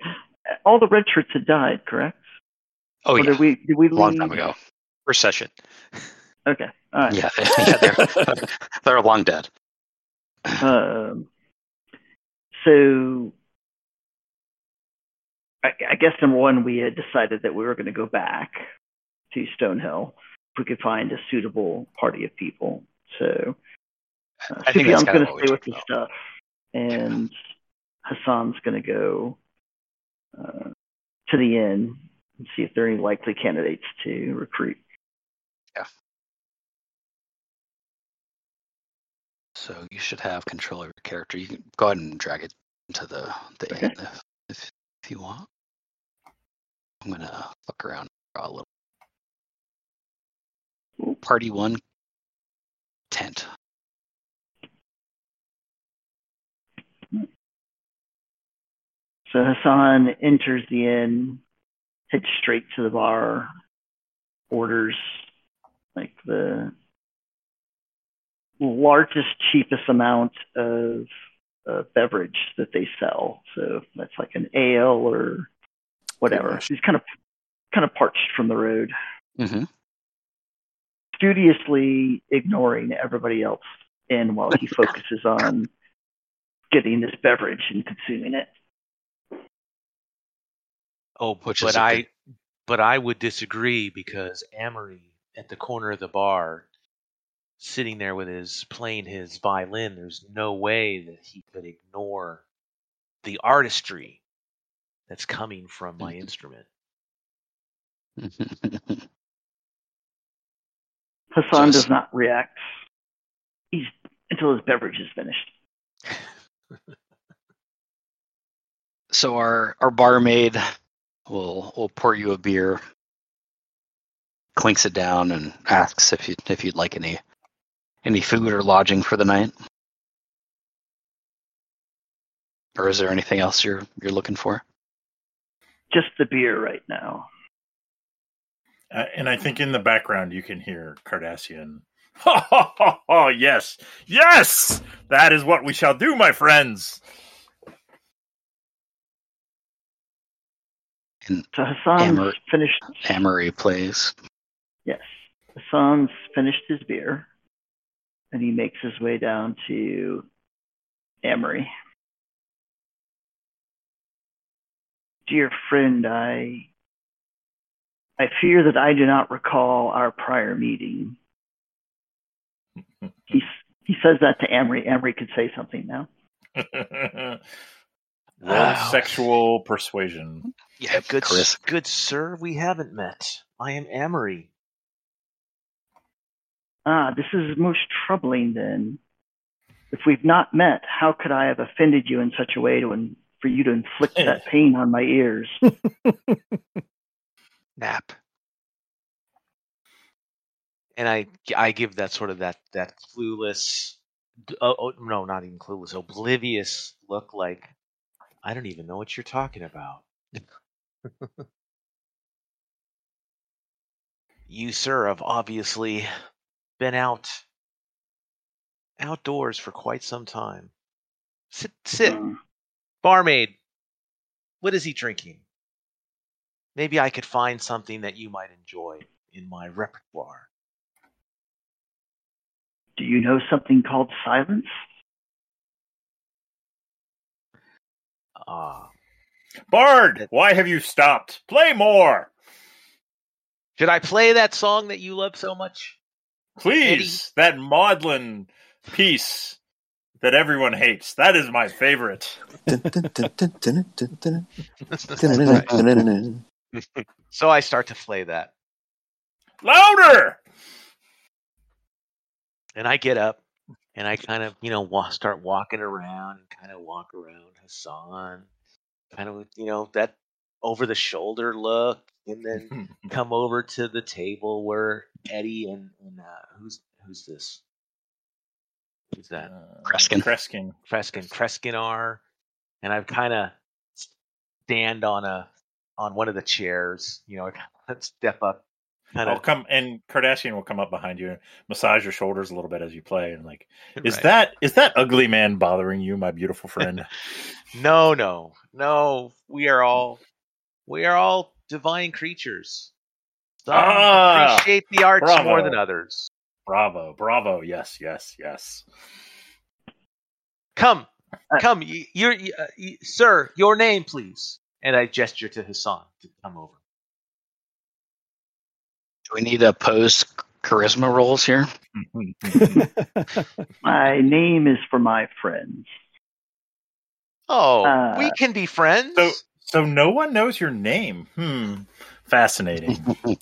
all the red shirts had died correct Oh Or yeah, did we did we long leave- time ago. First session. okay all right Yeah, yeah, they're they're long dead. um, so I, I guess number one we had decided that we were going to go back to Stonehell if we could find a suitable party of people so Uh, I think Sufyan's going to stay with the stuff, and Hassan's going to go uh, to the inn and see if there are any likely candidates to recruit. Yeah. So you should have control of your character. You can go ahead and drag it into the the Okay. inn you want. I'm gonna fuck around, a little party one tent. So Hassan enters the inn, heads straight to the bar, orders like the largest, cheapest amount of uh, beverage that they sell. So that's like an ale or whatever. much. He's kind of kind of parched from the road. Mm-hmm. studiously ignoring everybody else in while he focuses on getting this beverage and consuming it. Oh, Which but is a I, good- but I would disagree because Amory at the corner of the bar, sitting there with his playing his violin. There's no way that he could ignore the artistry that's coming from my mm-hmm. instrument. Hassan Just- does not react he's, until his beverage is finished. so our our barmaid will will pour you a beer, clinks it down, and asks if you if you'd like any any food or lodging for the night. Or is there anything else you're you're looking for? Just the beer right now. Uh, and I think in the background you can hear Kardashian. Ha ha ha ha! Yes, yes, that is what we shall do, my friends. And So Hassan's Amber- finished. Amory plays. Yes, Hassan's finished his beer, and he makes his way down to Amory. Dear friend, I I fear that I do not recall our prior meeting. He he says that to Amory. Amory could say something now. Roll Wow. sexual persuasion. Yeah, Good, Chris. good sir, we haven't met. I am Amory. Ah, this is most troubling then. If we've not met, how could I have offended you in such a way to in, for you to inflict that pain on my ears? Nap. and I I give that sort of that that clueless, oh, oh no, not even clueless, oblivious look. Like I don't even know what you're talking about. you, sir, have obviously been out outdoors for quite some time. Sit, sit, Hmm. barmaid. What is he drinking? maybe I could find something that you might enjoy in my repertoire. Do you know something called silence? Ah, Bard, why have you stopped? Play more, should I play that song that you love so much? Please. That maudlin piece that everyone hates. That is my favorite. So I start to play that, Louder. and I get up and I kind of, you know, wa- start walking around and kind of walk around Hassan, kind of, you know, that over the shoulder look, and then come over to the table where Eddie and, and uh, who's who's this? Who's that? Uh, Kreskin. Kreskin. Kreskin, Kreskin are, and I've kind of stand on a on one of the chairs, you know, I kinda step up, kind I'll of. come and Kardashian will come up behind you and massage your shoulders a little bit as you play and like is that is that ugly man bothering you, my beautiful friend? No, no, no. We are all we are all divine creatures. Some Ah, appreciate the arts bravo. more than others. bravo, bravo, yes, yes, yes. Come, Uh, come, y- you're, y- uh, y- sir. Your name, please. And I gesture to Hassan to come over. Do we need to pose charisma rolls here? My name is for my friends. Oh, Uh, we can be friends. So so no one knows your name. Hmm. Fascinating.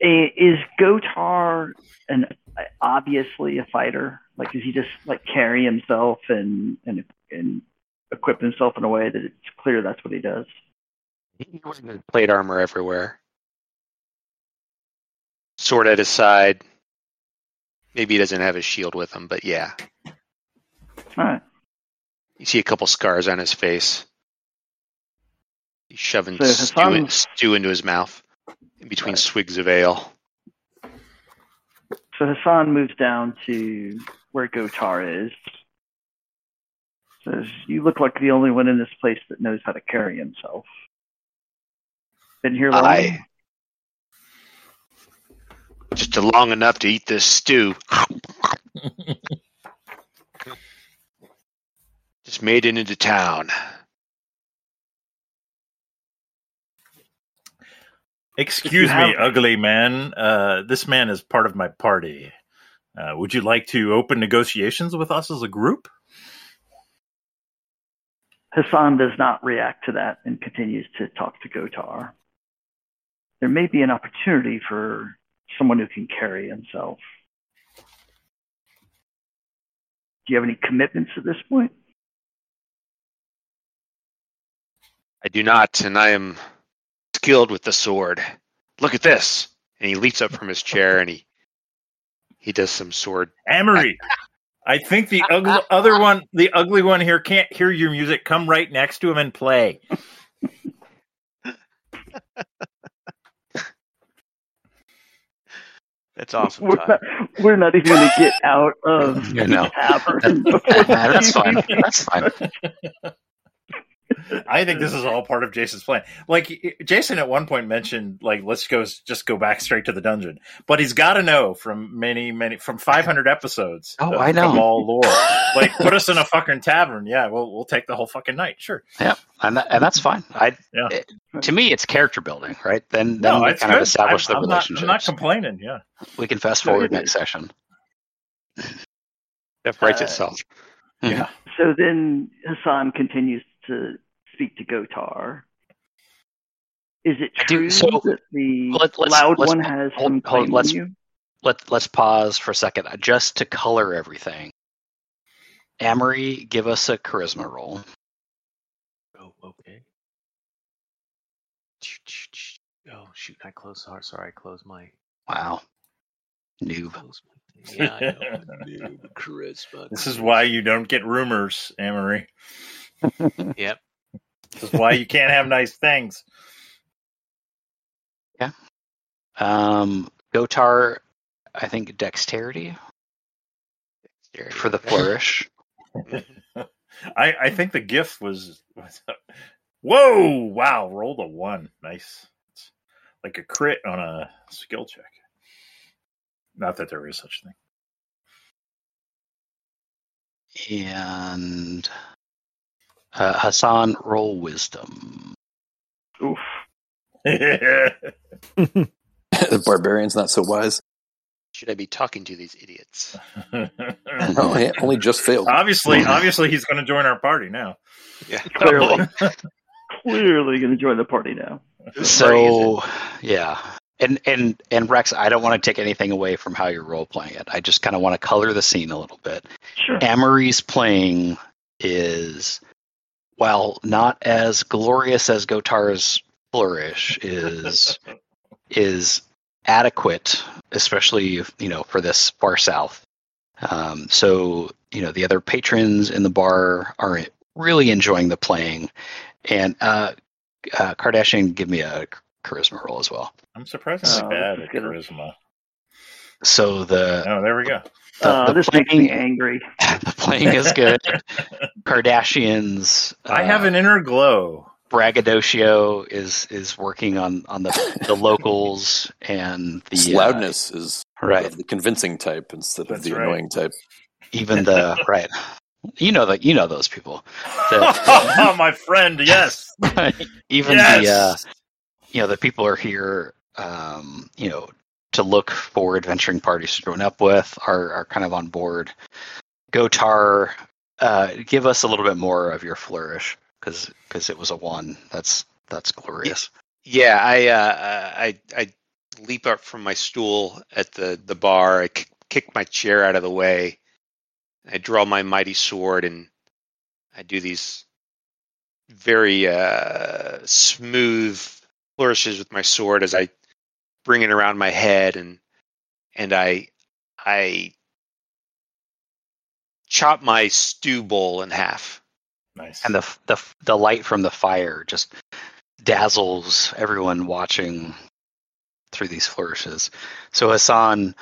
Is Gotar an obviously a fighter? Like, does he just like carry himself and and and equip himself in a way that it's clear that's what he does? He wears the plate armor everywhere. Sword at his side. Maybe he doesn't have his shield with him, but yeah. All right. You see a couple scars on his face. He's shoving So stew, in, stew into his mouth in between swigs of ale. So Hassan moves down to where Gotar is. Says, "You look like the only one in this place that knows how to carry himself." Been here long? I just long enough to eat this stew. just made it into town. Excuse have- me, ugly man. Uh, this man is part of my party. Uh, would you like to open negotiations with us as a group? Hassan does not react to that and continues to talk to Gotar. There may be an opportunity for someone who can carry himself. Do you have any commitments at this point? I do not, and I am skilled with the sword. Look at this. And he leaps up from his chair and he he does some sword. Amory, I think the ugly, other one, the ugly one here, can't hear your music. Come right next to him and play. That's awesome. We're not, we're not even going to get out of Yeah, no. the tavern. before That's fine. That's fine. I think this is all part of Jason's plan. Like Jason at one point mentioned, like let's go just go back straight to the dungeon. But he's got to know from many, many from 500 episodes. Oh, of I know. all lore. like put us in a fucking tavern. Yeah, we'll we'll take the whole fucking night. Sure. Yeah, and that, and that's fine. I Yeah. it- to me, it's character building, right? Then then we it's kind of establish I'm, the I'm not. I'm not complaining. Yeah. we can fast forward it next session. That writes Uh, itself. Yeah. So then Hassan continues to speak to Gotar. Is it I do- true so, that the let- let's- loud let's- one has hold- some hold- claim let's- on you? Let let's pause for a second, uh, just to color everything. Amory, give us a charisma roll. Oh, okay. Oh shoot! I closed. Sorry, sorry. I closed my. Wow, noob. Closed my thing. Yeah, I know. Noob, charisma. This is why you don't get rumors, Amory. Yep. This is why you can't have nice things. Yeah. Um, Gotar, I think dexterity for the flourish. I, I think the gift was, was whoa wow rolled a one nice it's like a crit on a skill check not that there is such a thing And uh, Hassan, roll wisdom. Oof. the barbarian's not so wise. Should I be talking to these idiots? Oh, he only just failed. obviously obviously he's going to join our party now Yeah. Clearly. Clearly going to join the party now. So yeah, and and and Rex, I don't want to take anything away from how you're role playing it. I just kind of want to color the scene a little bit. Sure. Amory's playing is, while not as glorious as Gotar's flourish, is is adequate, especially you know for this far south. Um, so you know the other patrons in the bar are really enjoying the playing, and uh, uh, Kardashian, give me a charisma roll as well. i'm surprisingly Oh, bad at charisma So the oh there we go the, Uh, the this makes me playing, angry. the playing is good. Kardashians. i have uh, an inner glow braggadocio is is working on on the the locals and the Its uh, loudness is right. of the convincing type instead of the right. annoying type. even the right. You know that you know those people. The, my friend yes even yes the uh, you know the people are here. Um, you know to look for adventuring parties to join up with are are kind of on board. Gotar, uh, give us a little bit more of your flourish because because it was a one. That's that's glorious. Yeah, I uh, I I leap up from my stool at the the bar. I kick, kick my chair out of the way. I draw my mighty sword and I do these very uh, smooth flourishes with my sword as I bring it around my head and and I I chop my stew bowl in half. nice and the the the light from the fire just dazzles everyone watching through these flourishes. So Hassan,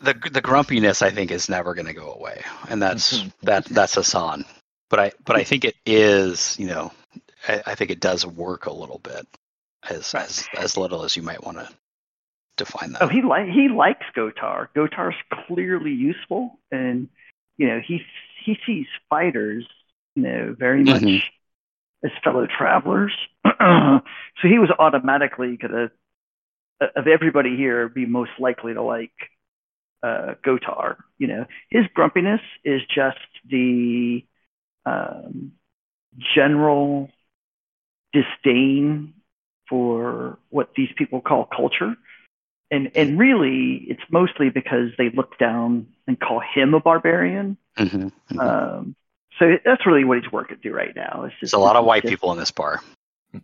the the grumpiness I think is never going to go away, and that's mm-hmm. that that's Hassan. But I but I think it is you know I, I think it does work a little bit as as as little as you might want to define that. Oh, he like he likes Gotar. Gotar's clearly useful, and you know he he sees fighters, you know, very much Mhm. as fellow travelers. so he was automatically gonna, of everybody here, be most likely to like uh, Gotar. You know, his grumpiness is just the um, general disdain for what these people call culture. And, and really, it's mostly because they look down and call him a barbarian. Mhm, mhm. Um, so that's really what he's working through right now. It's just There's a lot of white just- people in this bar.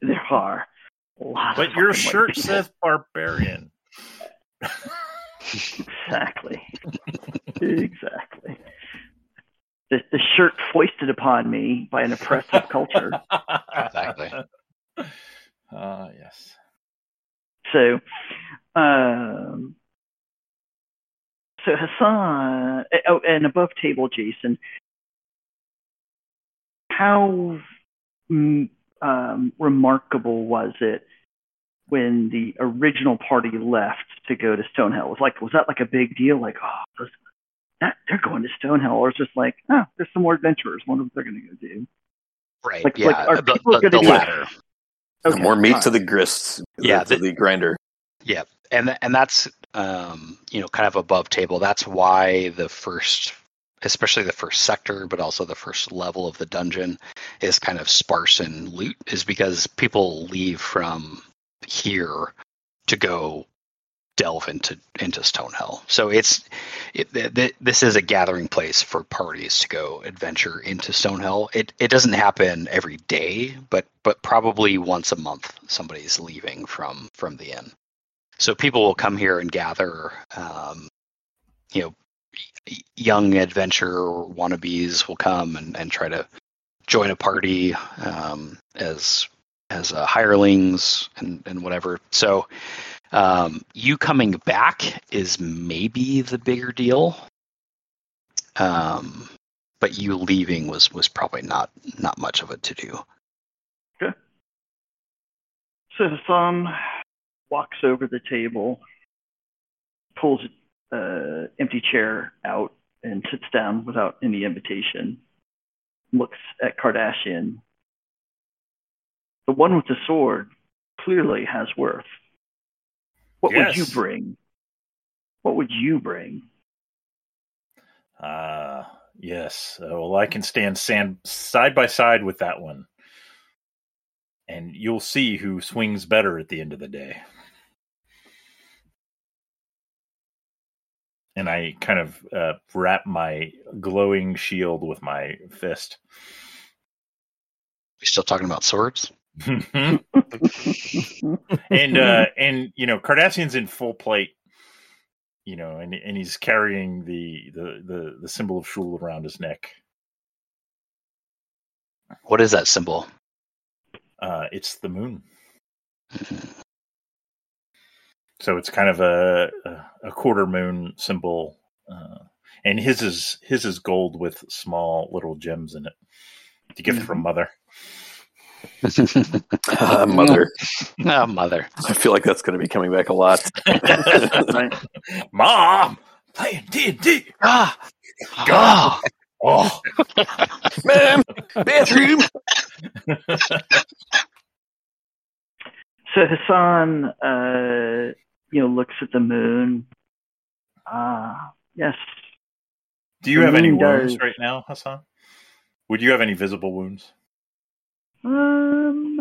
There are but your shirt says barbarian exactly, exactly. The, the shirt foisted upon me by an oppressive culture. Exactly. Ah, yes. So, um, so Hassan, oh, and above table, Jason, how mm, um, remarkable was it when the original party left to go to Stonehell? Was like, was that like a big deal? Like, oh, those- that, they're going to Stonehell, or it's just like, oh, there's some more adventurers. Wonder what they're going to go do. Right. Like- yeah. like, are the, people the, gonna the be- latter. Okay, More meat fine. to the grist. Yeah, to the- the grinder. Yeah, and and that's um, you know kind of above table. That's why the first, especially the first sector, but also the first level of the dungeon, is kind of sparse in loot, is because people leave from here to go delve into into Stonehell. So it's it, th- this is a gathering place for parties to go adventure into Stonehell. It it doesn't happen every day, but but probably once a month somebody's leaving from from the inn. So people will come here and gather. Um, you know, young adventure wannabes will come and, and try to join a party um, as as uh, hirelings and, and whatever. So um, you coming back is maybe the bigger deal. Um, but you leaving was was probably not not much of a to do. Okay. So Hassan walks over the table, pulls an empty chair out, and sits down without any invitation. Looks at Kardashian. The one with the sword clearly has worth. What would you bring? What would you bring? Uh, yes. Uh, well, I can stand sand, side by side with that one. And you'll see who swings better at the end of the day. And I kind of uh, wrap my glowing shield with my fist. We still talking about swords? And uh and you know Kardashian's in full plate you know and and he's carrying the the the, the symbol of Shul around his neck. What is that symbol? uh it's the moon. So it's kind of a a, a quarter moon symbol uh and his is his is gold with small little gems in it to gift from mother Ah, mother. oh, mother. I feel like that's going to be coming back a lot. Mom playing d&d Ah, God. oh Ma'am, bathroom. So Hassan, uh, you know, looks at the moon. Ah, yes. Do you The have any wounds does. right now, Hassan? Would you have any visible wounds? Um,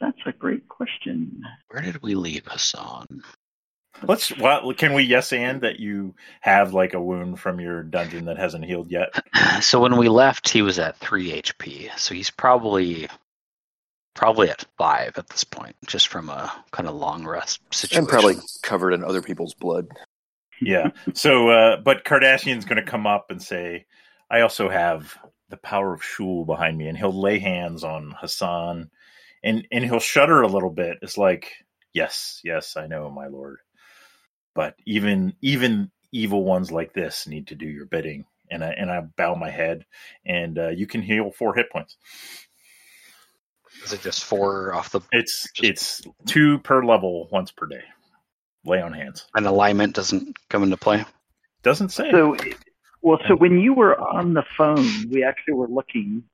that's a great question. Where did we leave Hassan? Let's. Well, can we yes and that you have like a wound from your dungeon that hasn't healed yet? So when we left, he was at three HP. So he's probably probably at five at this point, just from a kind of long rest situation. And probably covered in other people's blood. Yeah. So, uh, but Kardashian's going to come up and say, "I also have the power of Shul behind me," and he'll lay hands on Hassan, and and he'll shudder a little bit. It's like, "Yes, yes, I know, my lord." But even even evil ones like this need to do your bidding, and I and I bow my head, and uh, you can heal four hit points. Is it just four off the It's it's two per level, once per day. Lay on hands. and alignment doesn't come into play? Doesn't say. So, well, so when you were on the phone, we actually were looking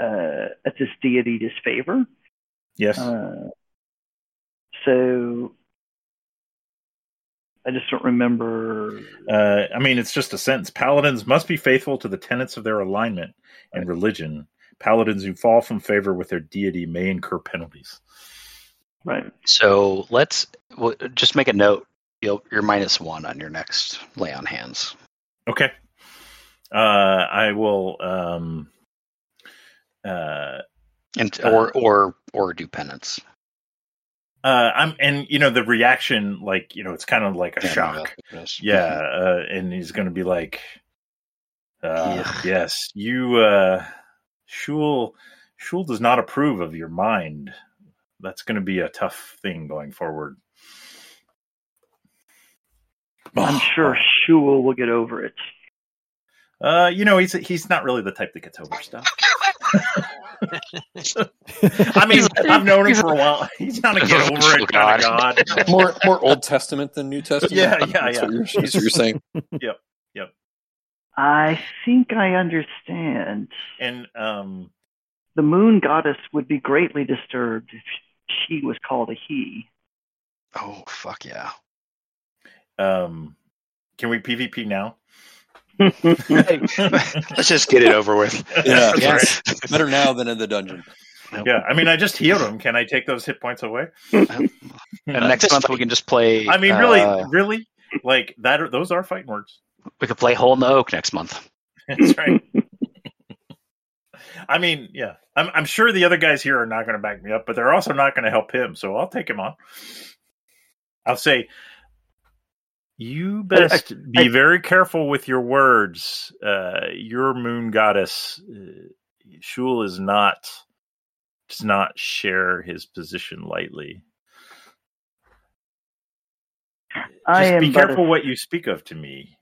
uh, at this deity disfavor. yes. Uh, so I just don't remember. Uh, I mean, it's just a sentence. Paladins must be faithful to the tenets of their alignment and religion. Paladins who fall from favor with their deity may incur penalties. Right. So let's w- just make a note. You'll, you're minus one on your next lay on hands. Okay. Uh, I will. Um, uh, And Uh, or or or do penance. uh, I'm, and you know, the reaction, like you know, it's kind of like a Yeah, shock. no, it is. Yeah, uh, and he's going to be like, uh, Yeah. "Yes, you, uh, Shul, Shul does not approve of your mind. That's going to be a tough thing going forward." I'm sure Shul will get over it. Uh, you know, he's he's not really the type that gets over stuff. I mean, I've known him for a while. He's not a get over it kind of god. More more Old Testament than New Testament. Yeah, yeah, That's yeah. What you're, that's what you're saying. Yep, yep. I think I understand. And um, The moon goddess would be greatly disturbed if she was called a he. Oh fuck yeah! um, can we PvP now? Let's just get it over with. Yeah. Yes. Better now than in the dungeon. Yeah, I mean, I just healed him. Can I take those hit points away? And next month we can just play. I mean, really, uh, really, like that. Are, those are fighting words. we could play Hole in the Oak next month. That's right. I mean, yeah, I'm, I'm sure the other guys here are not going to back me up, but they're also not going to help him. So I'll take him on. I'll say, you best be I- very careful with your words. Uh, your moon goddess, uh, Shul, is not does not share his position lightly. I Just am be but a- careful what you speak of to me.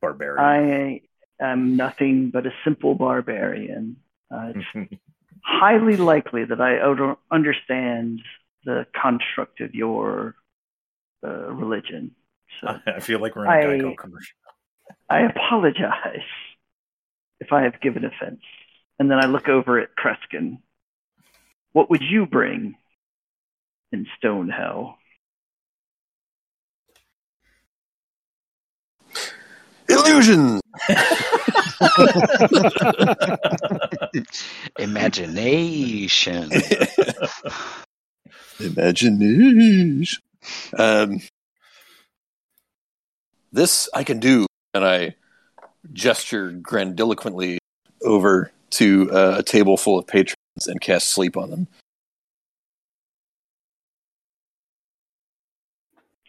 barbarian. I am nothing but a simple barbarian. Uh, it's highly likely that I don't understand the construct of your uh, religion. So I feel like we're in a I- Geico commercial. I apologize if I have given offense. And then I look over at Kreskin. What would you bring in Stonehell? Illusion. Imagination. Imagination. Um, this I can do, and I gesture grandiloquently over to uh, a table full of patrons and cast sleep on them.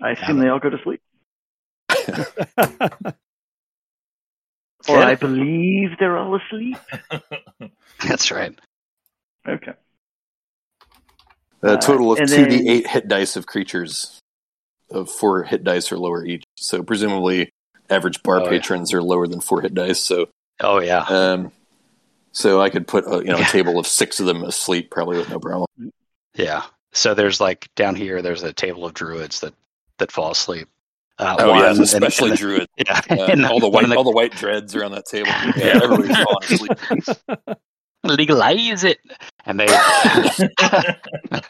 I assume they all go to sleep. Or I believe they're all asleep. That's right. Okay. A Uh, total of and two then- d eight hit dice of creatures of four hit dice or lower each. So presumably, average bar Oh, yeah. patrons are lower than four hit dice. So, Oh yeah. um, so I could put a, you know Yeah. a table of six of them asleep probably with no problem. Yeah. So there's like down here. There's a table of druids that that fall asleep. Uh, Oh one- yeah, and- especially and- Druid. yeah, Uh, and all the one white in the- all the white dreads around that table. Yeah, Yeah. everybody's falling asleep. legalize it, and they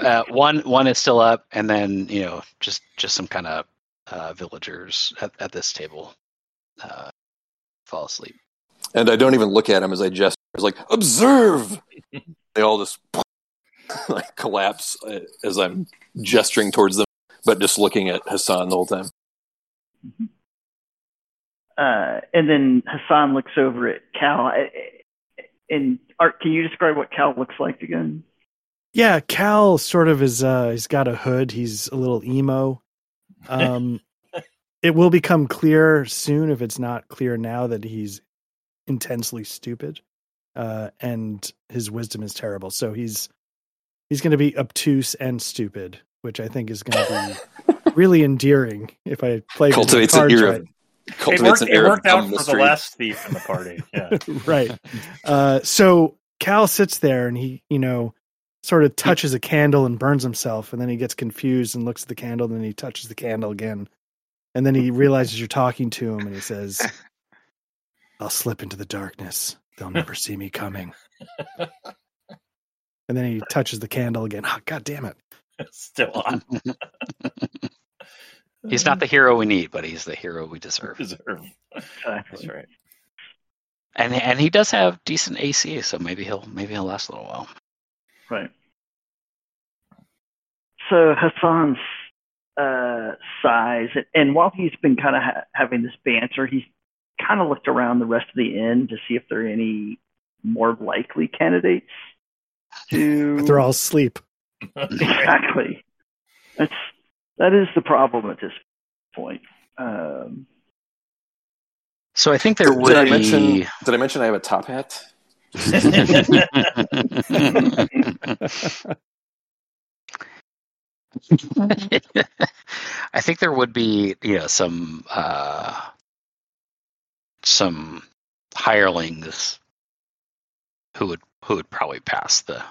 uh, one one is still up, and then you know just just some kind of uh, villagers at, at this table uh, fall asleep. And I don't even look at them as I gesture. It's like observe. they all just like collapse uh, as I'm gesturing towards them, but just looking at Hassan the whole time. Uh, and then Hassan looks over at Cal. I- I- And Art, can you describe what Cal looks like again? Yeah, Cal sort of is. Uh, he's got a hood. He's a little emo. Um, it will become clear soon, if it's not clear now, that he's intensely stupid, uh, and his wisdom is terrible. So he's he's going to be obtuse and stupid, which I think is going to be really endearing if I play Cultivates an ear right. of It worked, an it air of worked out dumb for the mystery. last thief in the party. Yeah. right. Uh, so Cal sits there and he, you know, sort of touches a candle and burns himself, and then he gets confused and looks at the candle, and then he touches the candle again, and then he realizes you're talking to him, and he says, "I'll slip into the darkness. They'll never see me coming." And then he touches the candle again. Oh, God damn it! Still on. He's not the hero we need, but he's the hero we deserve. Deserve. That's right. And and he does have decent AC, so maybe he'll maybe he'll last a little while. Right. So Hassan's uh, sighs, and while he's been kind of ha- having this banter, he's kind of looked around the rest of the inn to see if there are any more likely candidates to. But they're all asleep. exactly. That's that is the problem at this point. Um, So I think there would Did I be. mention? Did I mention I have a top hat? I think there would be, you know, some uh, some hirelings who would who would probably pass the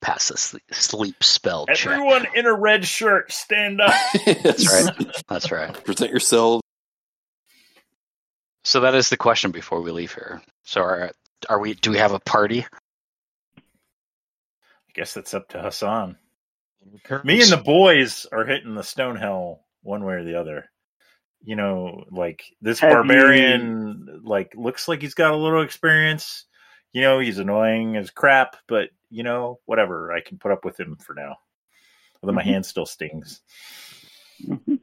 pass the sleep, sleep spell check. Everyone in a red shirt, stand up. That's right. That's right. Present yourself. So that is the question before we leave here. So are are we? Do we have a party? I guess that's up to Hassan. Me and the boys are hitting the Stonehell one way or the other. You know, like this Have barbarian, like looks like he's got a little experience. You know, he's annoying as crap, but you know, whatever. I can put up with him for now. Although my Mhm. hand still stings. Mhm.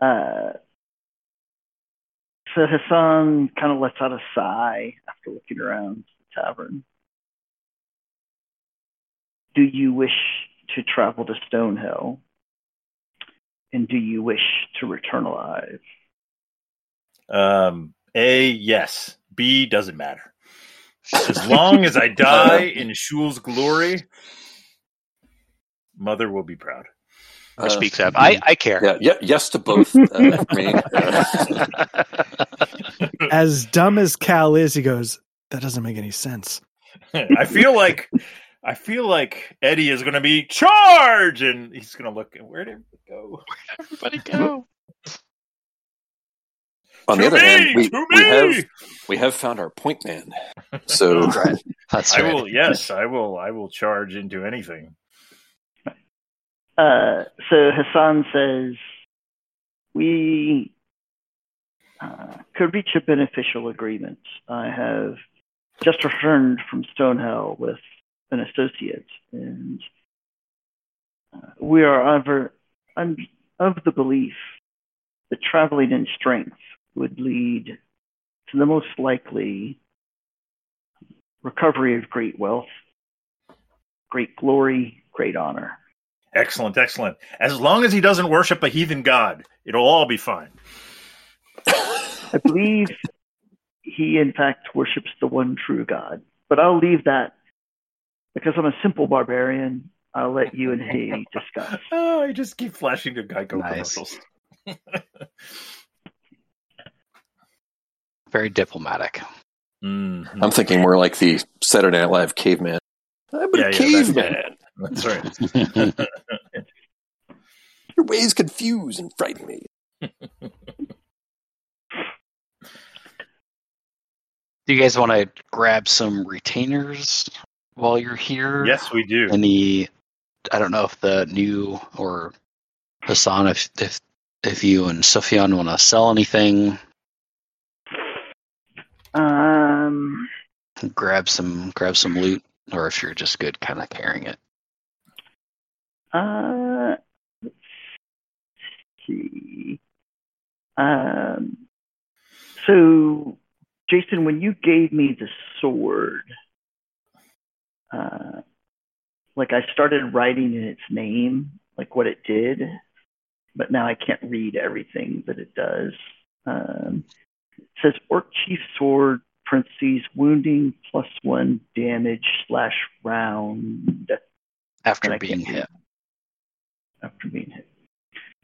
Uh, so Hassan kind of lets out a sigh after looking around the tavern. Do you wish to travel to Stonehell? And do you wish to return alive? Um, A, yes. B, doesn't matter. As long as I die in Shul's glory, mother will be proud. Uh, speaks up. I, I care. Yeah, yeah, yes to both. Uh, me. Uh, As dumb as Cal is, he goes, "That doesn't make any sense." I feel like I feel like Eddie is going to be charge, and he's going to look. Where did it go? Everybody go. On To the other me, hand, we, we have we have found our point man. So That's I right. will. Yes, I will. I will charge into anything. Uh, so Hassan says we uh, could reach a beneficial agreement. I have just returned from Stonehell with an associate, and uh, we are over, I'm of the belief that traveling in strength would lead to the most likely recovery of great wealth, great glory, great honor. Excellent, excellent. As long as he doesn't worship a heathen god, it'll all be fine. I believe he, in fact, worships the one true God. But I'll leave that because I'm a simple barbarian. I'll let you and he discuss. Oh, I just keep flashing to Geico Nice. commercials. Very diplomatic. Mhm. I'm thinking more like the Saturday Night Live caveman. I'm Yeah, a yeah, caveman. That's right. Your ways confuse and frighten me. Do you guys want to grab some retainers while you're here? Yes, we do. Any? I don't know if the new or Hassan, if if if you and Sufyan want to sell anything, Um, grab some grab some loot, or if you're just good, kind of carrying it. uh, let's see. Um, so, Jason, when you gave me the sword, uh, like I started writing in its name, like what it did, but now I can't read everything that it does. Um, says Orc Chief Sword, parentheses, wounding plus one damage slash round After being hit, after being hit.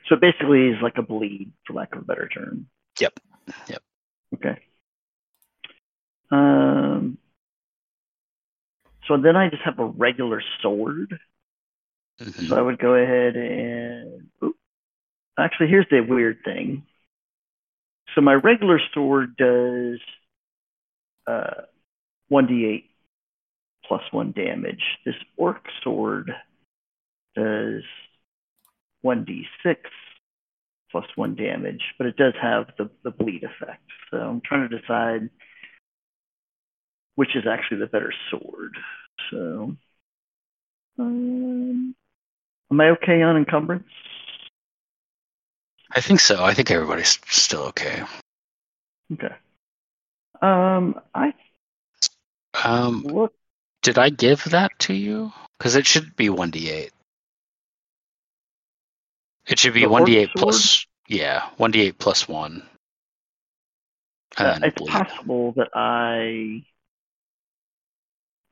So basically is like a bleed, for lack of a better term. Yep. Yep. Okay. Um. So then I just have a regular sword. Mhm. So I would go ahead and. oop. Actually, here's the weird thing. So my regular sword does uh, 1d8 plus 1 damage. This orc sword does 1d6 plus 1 damage, but it does have the, the bleed effect. So I'm trying to decide which is actually the better sword. So, um, am I okay on encumbrance? I think so. I think everybody's still okay. Okay. Um, I Um, look. did I give that to you? Because it should be one d eight. It should be one d eight plus. Yeah, one d eight plus one. Uh, it's bleed. possible that I.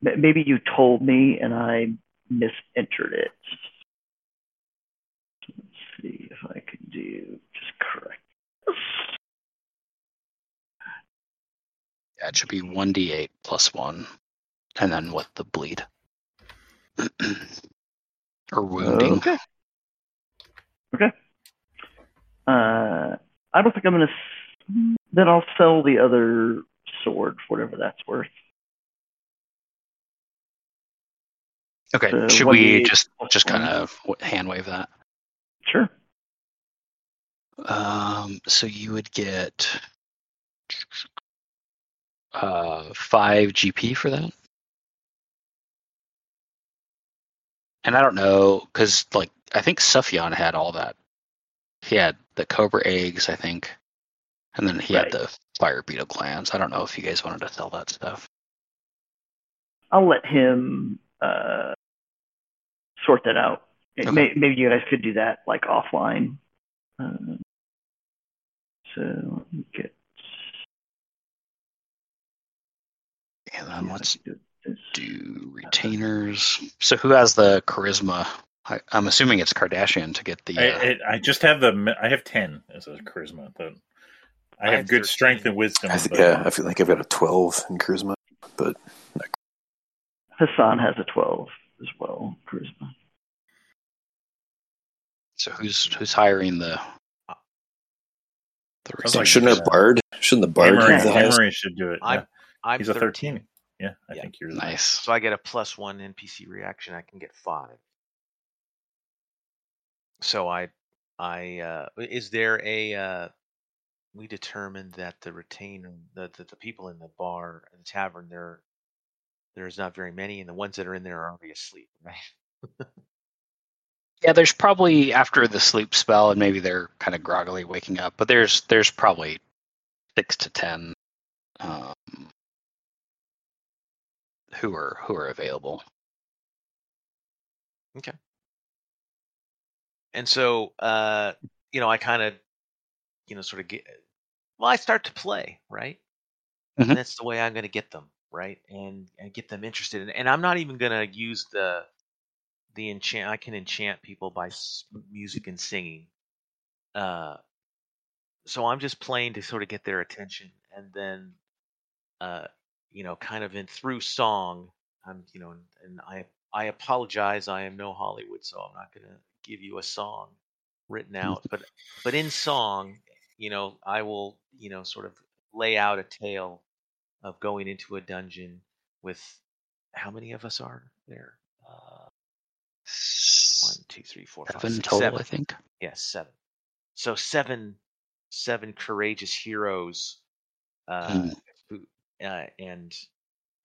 maybe you told me and I misentered it. See if I can do just correct. Yeah, it should be one d eight plus one, and then with the bleed or wounding. Okay. Okay. Uh, I don't think I'm gonna. Then I'll sell the other sword for whatever that's worth. Okay, The should we 1d8 just just kind of hand wave that? Sure. Um, so you would get uh five GP for that. And I don't know because like I think Sufyan had all that. He had the cobra eggs, I think, and then he Right. had the fire beetle glands. I don't know if you guys wanted to sell that stuff. I'll let him uh, sort that out. It Okay. may, maybe you guys could do that like offline. Uh, so let me get. And then yeah, let's do retainers. So who has the charisma I, I'm assuming it's Kardashian to get the. I, Uh, I, I just have the I have ten as a charisma. But I I have have good 13. strength and wisdom. I th- but- yeah, I feel like I've got a 12 in charisma, but Hassan has a 12 as well, charisma. So who's who's hiring the? The Sounds like- shouldn't a bard? Shouldn't the bard Amory, have the highest? Amory should do it. I'm- yeah. I'm He's a 13. Yeah, I Yeah. think you're nice. So I get a plus one NPC reaction. I can get five. So I, I uh, is there a? Uh, we determined that the retainer, the, the the people in the bar, and the tavern, there, there's not very many, and the ones that are in there are already asleep, right? Yeah, there's probably after the sleep spell, and maybe they're kind of groggily waking up. But there's there's probably six to ten um, who are who are available. Okay. And so, uh, you know, I kind of, you know, sort of get, well, I start to play, right? Mhm. And that's the way I'm going to get them, right? And and get them interested. In, and I'm not even going to use the the enchant. I can enchant people by music and singing. Uh, so I'm just playing to sort of get their attention, and then, uh, you know, kind of in through song, I'm, you know, and, and I I apologize. I am no Hollywood, so I'm not going to give you a song written out. But but in song, you know, I will, you know, sort of lay out a tale of going into a dungeon with how many of us are there? One, two, three, four, five, Seven six, total, seven. I think. Yes, seven. So seven, seven courageous heroes, uh, Hmm. who, uh, and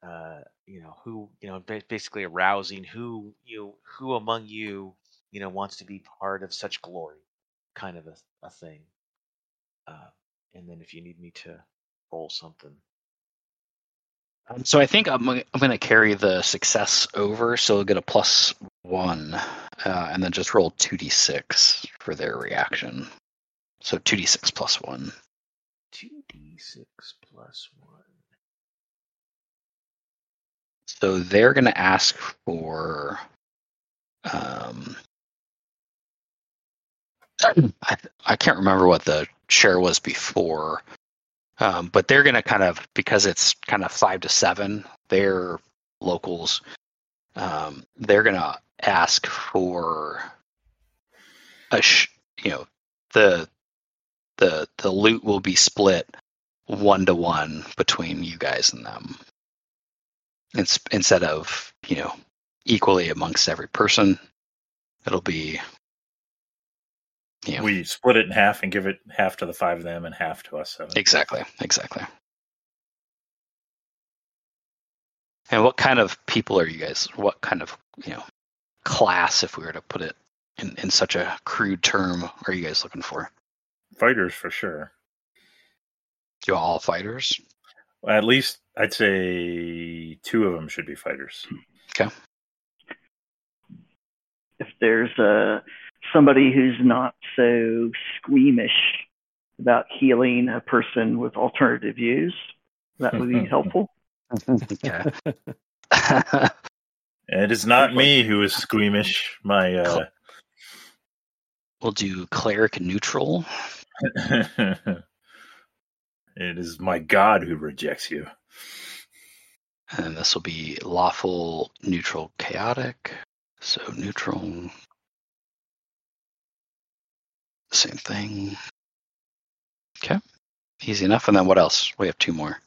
uh, you know who, you know, basically arousing who you, who among you, you know, wants to be part of such glory, kind of a, a thing. Uh, and then if you need me to roll something, Um, So I think I'm I'm going to carry the success over, so I'll get a plus one, uh, and then just roll two d six for their reaction. So two d six plus one. two d six plus one. So they're going to ask for. Um, I I can't remember what the share was before, um, but they're going to kind of because it's kind of five to seven. They're locals. Um, they're going to ask for a sh- you know the the the loot will be split one to one between you guys and them. It's instead of you know equally amongst every person, it'll be you know We split it in half and give it half to the five of them and half to us seven. exactly exactly. And what kind of people are you guys? What kind of you know class, if we were to put it in in such a crude term, are you guys looking for? Fighters for sure. You all fighters? At least I'd say two of them should be fighters. Okay. If there's uh, somebody who's not so squeamish about healing a person with alternative views, that would be helpful. Okay. It is not me who is squeamish. My uh, we'll do cleric neutral. it is my God who rejects you. And this will be lawful, neutral, chaotic. So neutral. Same thing. Okay. Easy enough. And then what else? We have two more.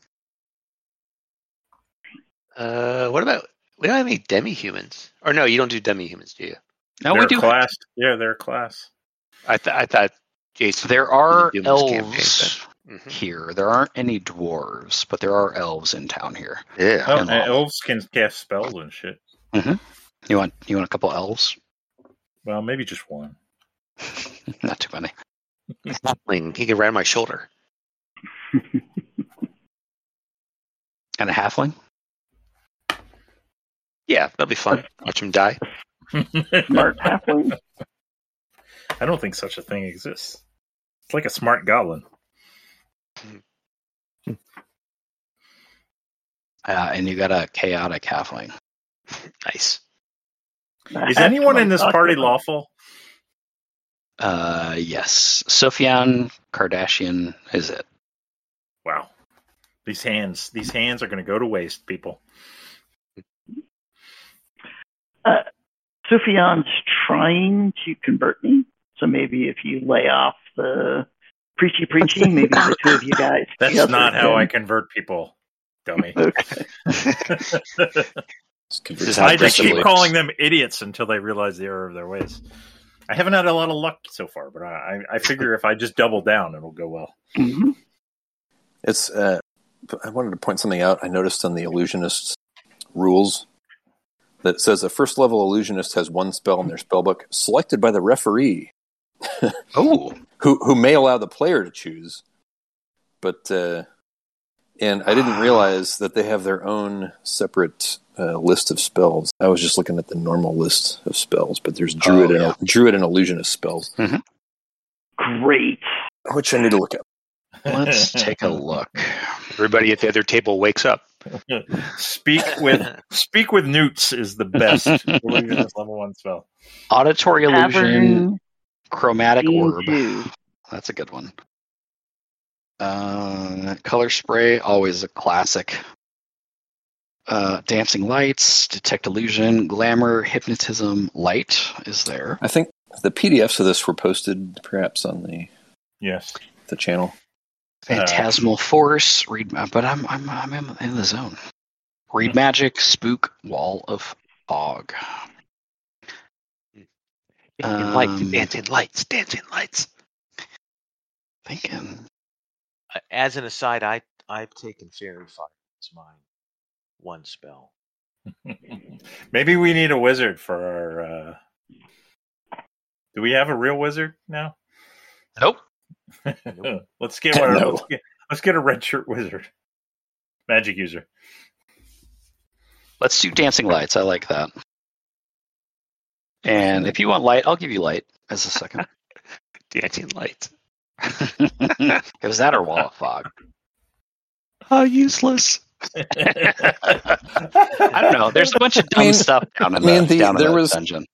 Uh, what about we don't have any demi-humans? Or no, you don't do demi-humans, do you? No, they're we do. a class. Yeah, they're a class. I th- I thought Jason. There are didn't campaign, elves but- Mhm. here. There aren't any dwarves, but there are elves in town here. Yeah. Oh, And and all. elves can cast spells and shit. Mm-hmm. You want you want a couple elves? Well, maybe just one. Not too many. Halfling, He can ride my shoulder. And a halfling? Yeah, that'll be fun. Watch him die. Smart halfling. I don't think such a thing exists. It's like a smart goblin. Uh, and you got a chaotic halfling. Nice. Is anyone in this party lawful? Uh, yes. Sufyan Kardashian is it. Wow. These hands, these hands are going to go to waste, people. Sufyan's trying to convert me, so maybe if you lay off the preachy preachy, maybe the two of you guys. That's not how I convert people, dummy. Okay. It's This is converted how I just keep calling them idiots until they realize the error of their ways. I haven't had a lot of luck so far, but I, I figure if I just double down, it'll go well. Mhm. It's. Uh, I wanted to point something out. I noticed on the illusionist's rules that says a first level illusionist has one spell in their spellbook selected by the referee, Oh, who who may allow the player to choose. But uh, and I didn't realize that they have their own separate uh, list of spells. I was just looking at the normal list of spells, but there's druid Oh, and druid and illusionist spells, Great. which I need to look at. let's take a look. Everybody at the other table wakes up. speak with speak with newts is the best illusionist level one spell. Auditory illusion, Tavern chromatic scene orb. two. That's a good one. Uh, color spray, always a classic. Uh, dancing lights, detect illusion, glamour, hypnotism, light is there. I think the PDFs of this were posted perhaps on the Yes. the channel. Phantasmal force, read, but I'm I'm I'm in- in the zone. Read magic, spook, wall of fog. Dancing lights, Um, dancing lights, dancing lights. Thinking, Uh, As an aside, I I've taken faerie fire as mine. One spell. Maybe we need a wizard for our. Uh... Do we have a real wizard now? nope. let's get one. No. Let's get, let's get a red shirt wizard, magic user. Let's do dancing lights. I like that. And if you want light, I'll give you light as a second. Dancing light. it was that or wall of fog. How useless. I don't know. There's a bunch of dumb I mean- stuff down in I mean, the, the- down in there the was- dungeon.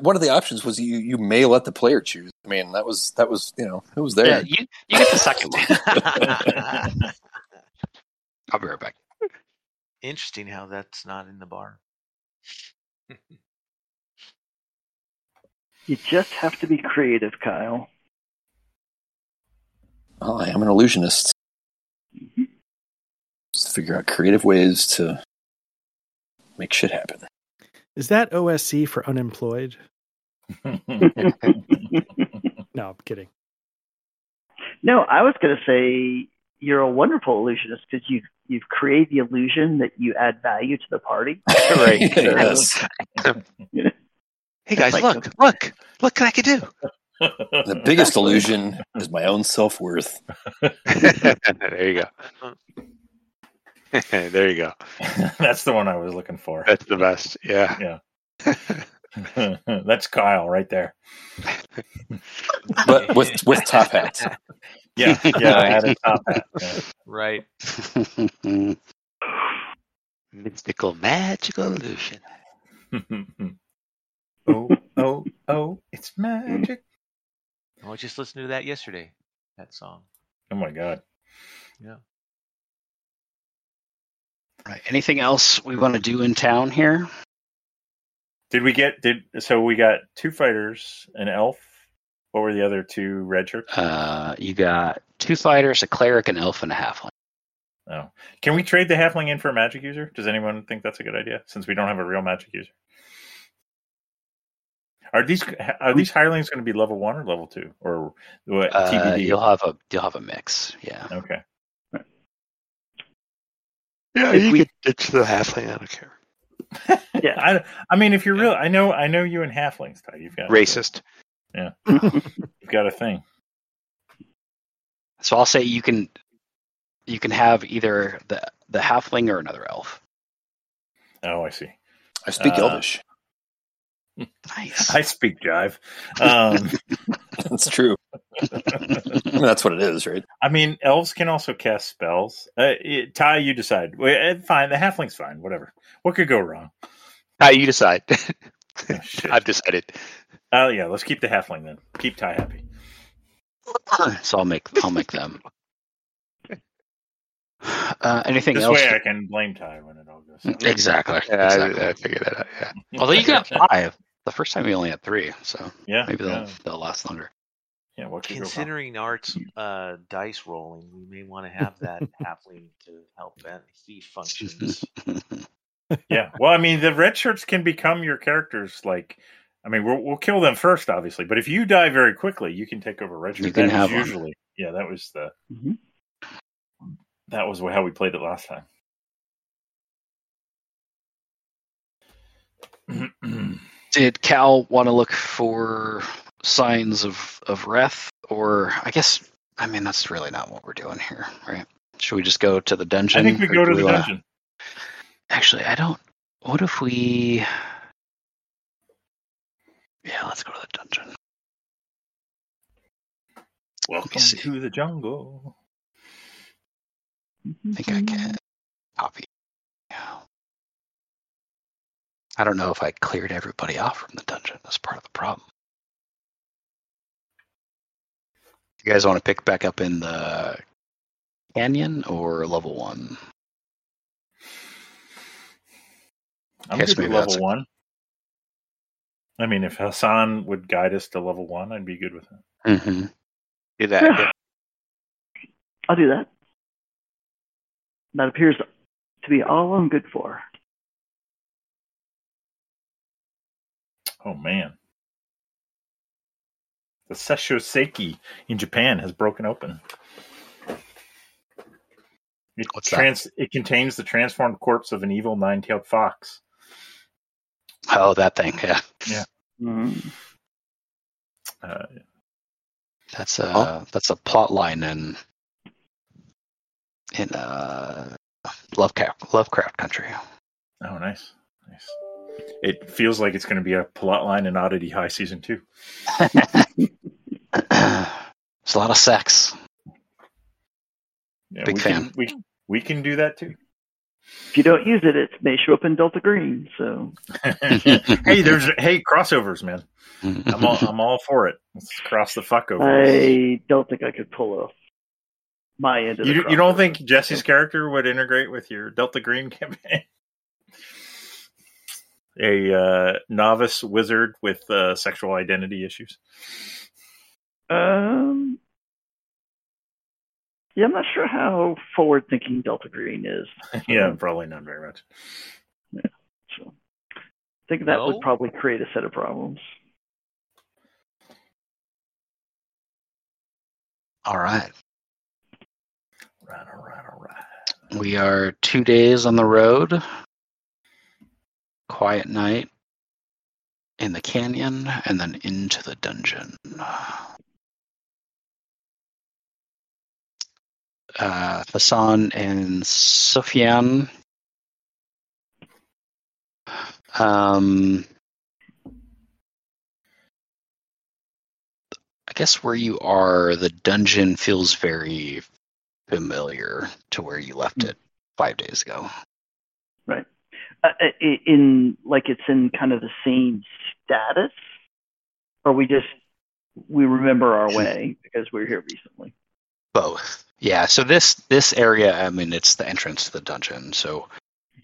One of the options was you you may let the player choose. I mean, that was that was you know it was there. Yeah, you, you get the second one. I'll be right back. Interesting how that's not in the bar. You just have to be creative, Kyle. Oh, I am an illusionist. Just figure out creative ways to make shit happen. Is that OSE for unemployed? No, I'm kidding. no, I was going to say you're a wonderful illusionist because you you've created the illusion that you add value to the party. Right. yes. Hey guys, Like look, look, look what I can do. The biggest illusion is my own self worth. there you go. there you go. That's the one I was looking for. That's the best. Yeah. Yeah. That's Kyle right there. But with with top hats. Yeah, yeah. I had a top hat. Yeah. Right. Mystical, magical illusion. oh, oh, oh! It's magic. Oh, I was just listening to that yesterday. That song. Oh my god! Yeah. Right. Anything else we want to do in town here? Did we get? Did so? We got two fighters, an elf. What were the other two red shirts? Uh, you got two fighters, a cleric, an elf, and a halfling. Oh, can we trade the halfling in for a magic user? Does anyone think that's a good idea? Since we don't have a real magic user. Are these are these hirelings going to be level one or level two or what? Uh, TBD? you'll have a you'll have a mix. Yeah. Okay. Yeah, If you we- could ditch the halfling. I don't care. Yeah. I, I mean, if you're real, I know I know you and halflings. Ty. You've got Racist. Yeah, you've got a thing. So I'll say you can you can have either the the halfling or another elf. Oh, I see. I speak Uh, Elvish. Nice. I speak jive. Um, That's true. I mean, that's what it is, right? I mean, elves can also cast spells. Uh, it, Ty, you decide. Eh, fine. The halfling's fine. Whatever. What could go wrong? How you decide. Oh. I've decided. Oh yeah, let's keep the halfling then. Keep Ty happy. so I'll make I'll make them. Uh, anything This else? way I can blame Ty when it all goes. south. Exactly. Yeah, exactly. I, I figured that out. Yeah. Although you got five. The first time you only had three, so Yeah, maybe they'll yeah, they'll last longer. Yeah. What could go wrong? Considering Art's uh, dice rolling, we may want to have that halfling to help that thief functions. Yeah. Well, I mean, the red shirts can become your characters. Like, I mean, we'll, we'll kill them first, obviously, but if you die very quickly, you can take over red shirts. You can That was have one. usually, yeah, that was the Mhm. that was how we played it last time. Did Cal want to look for signs of of wrath, or I guess I mean that's really not what we're doing here, right? Should we just go to the dungeon? I think we go to the wanna- dungeon. Actually, I don't. What if we? Yeah, let's go to the dungeon. Welcome to the jungle. I think I can copy. Yeah. I don't know if I cleared everybody off from the dungeon. That's part of the problem. You guys want to pick back up in the canyon or level one? I'm Guess good with maybe level a- one. I mean, if Hassan would guide us to level one, I'd be good with it. Mm-hmm. Do that. Yeah. yeah. I'll do that. That appears to be all I'm good for. Oh man, the Sessho-seki in Japan has broken open. It, What's that? trans- it contains the transformed corpse of an evil nine-tailed fox. Oh, that thing. Yeah, Mm. Uh, that's a that's a plot line in in uh Lovecraft Lovecraft country. oh, nice, nice. It feels like it's going to be a plot line in Oddity High season two. There's a lot of sex. Yeah, Big we fan. Can, we we can do that too. If you don't use it, it may show up in Delta Green. So hey, there's hey crossovers, man. I'm all I'm all for it. Let's cross the fuck over. I don't think I could pull off my end of the You, you don't think Jesse's character would integrate with your Delta Green campaign? A uh, novice wizard with uh, sexual identity issues. Um, yeah, I'm not sure how forward thinking Delta Green is. yeah, probably not very much. So I think that No? would probably create a set of problems. All right. Right, all right, all right. We are two days on the road. Quiet night in the canyon, and then into the dungeon. Uh, Hassan and Sufyan. Um, I guess where you are, the dungeon feels very familiar to where you left it five days ago. Uh, in like it's in kind of the same status, or we just we remember our way because we were here recently. Both. Yeah. So this this area, I mean, it's the entrance to the dungeon. So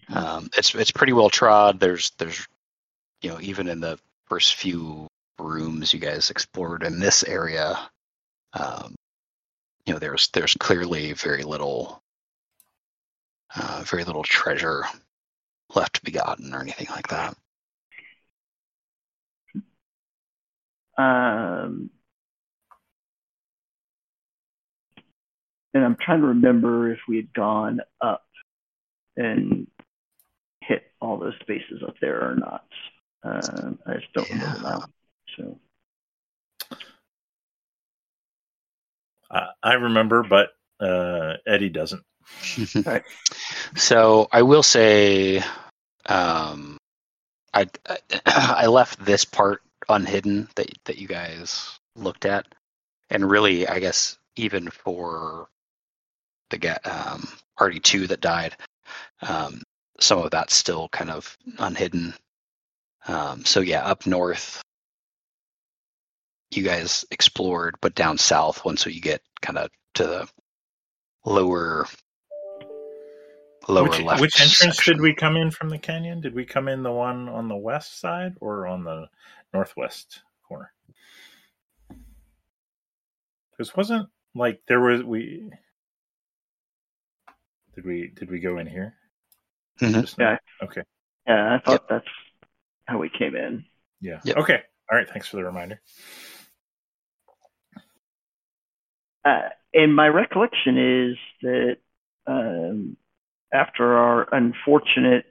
um, it's it's pretty well trod. There's there's you know even in the first few rooms you guys explored in this area, um, you know there's there's clearly very little uh, very little treasure left to be gotten or anything like that. Um, and I'm trying to remember if we had gone up and hit all those spaces up there or not. Um, I just don't remember Yeah. now. So I, I remember, but uh, Eddie doesn't. Right. So I will say, um, I I left this part unhidden that that you guys looked at, and really, I guess even for the ga- um, party two that died, um, some of that's still kind of unhidden. Um, so yeah, up north, you guys explored, but down south, once you get kind of to the lower, lower which, left. which entrance section. did we come in from the canyon? Did we come in the one on the west side or on the northwest corner? Because wasn't like there was we did we did we go in here? Mhm. Yeah. Okay. Yeah, I thought that's how we came in. Yeah. Yep. Okay. All right. Thanks for the reminder. Uh, and my recollection is that um, after our unfortunate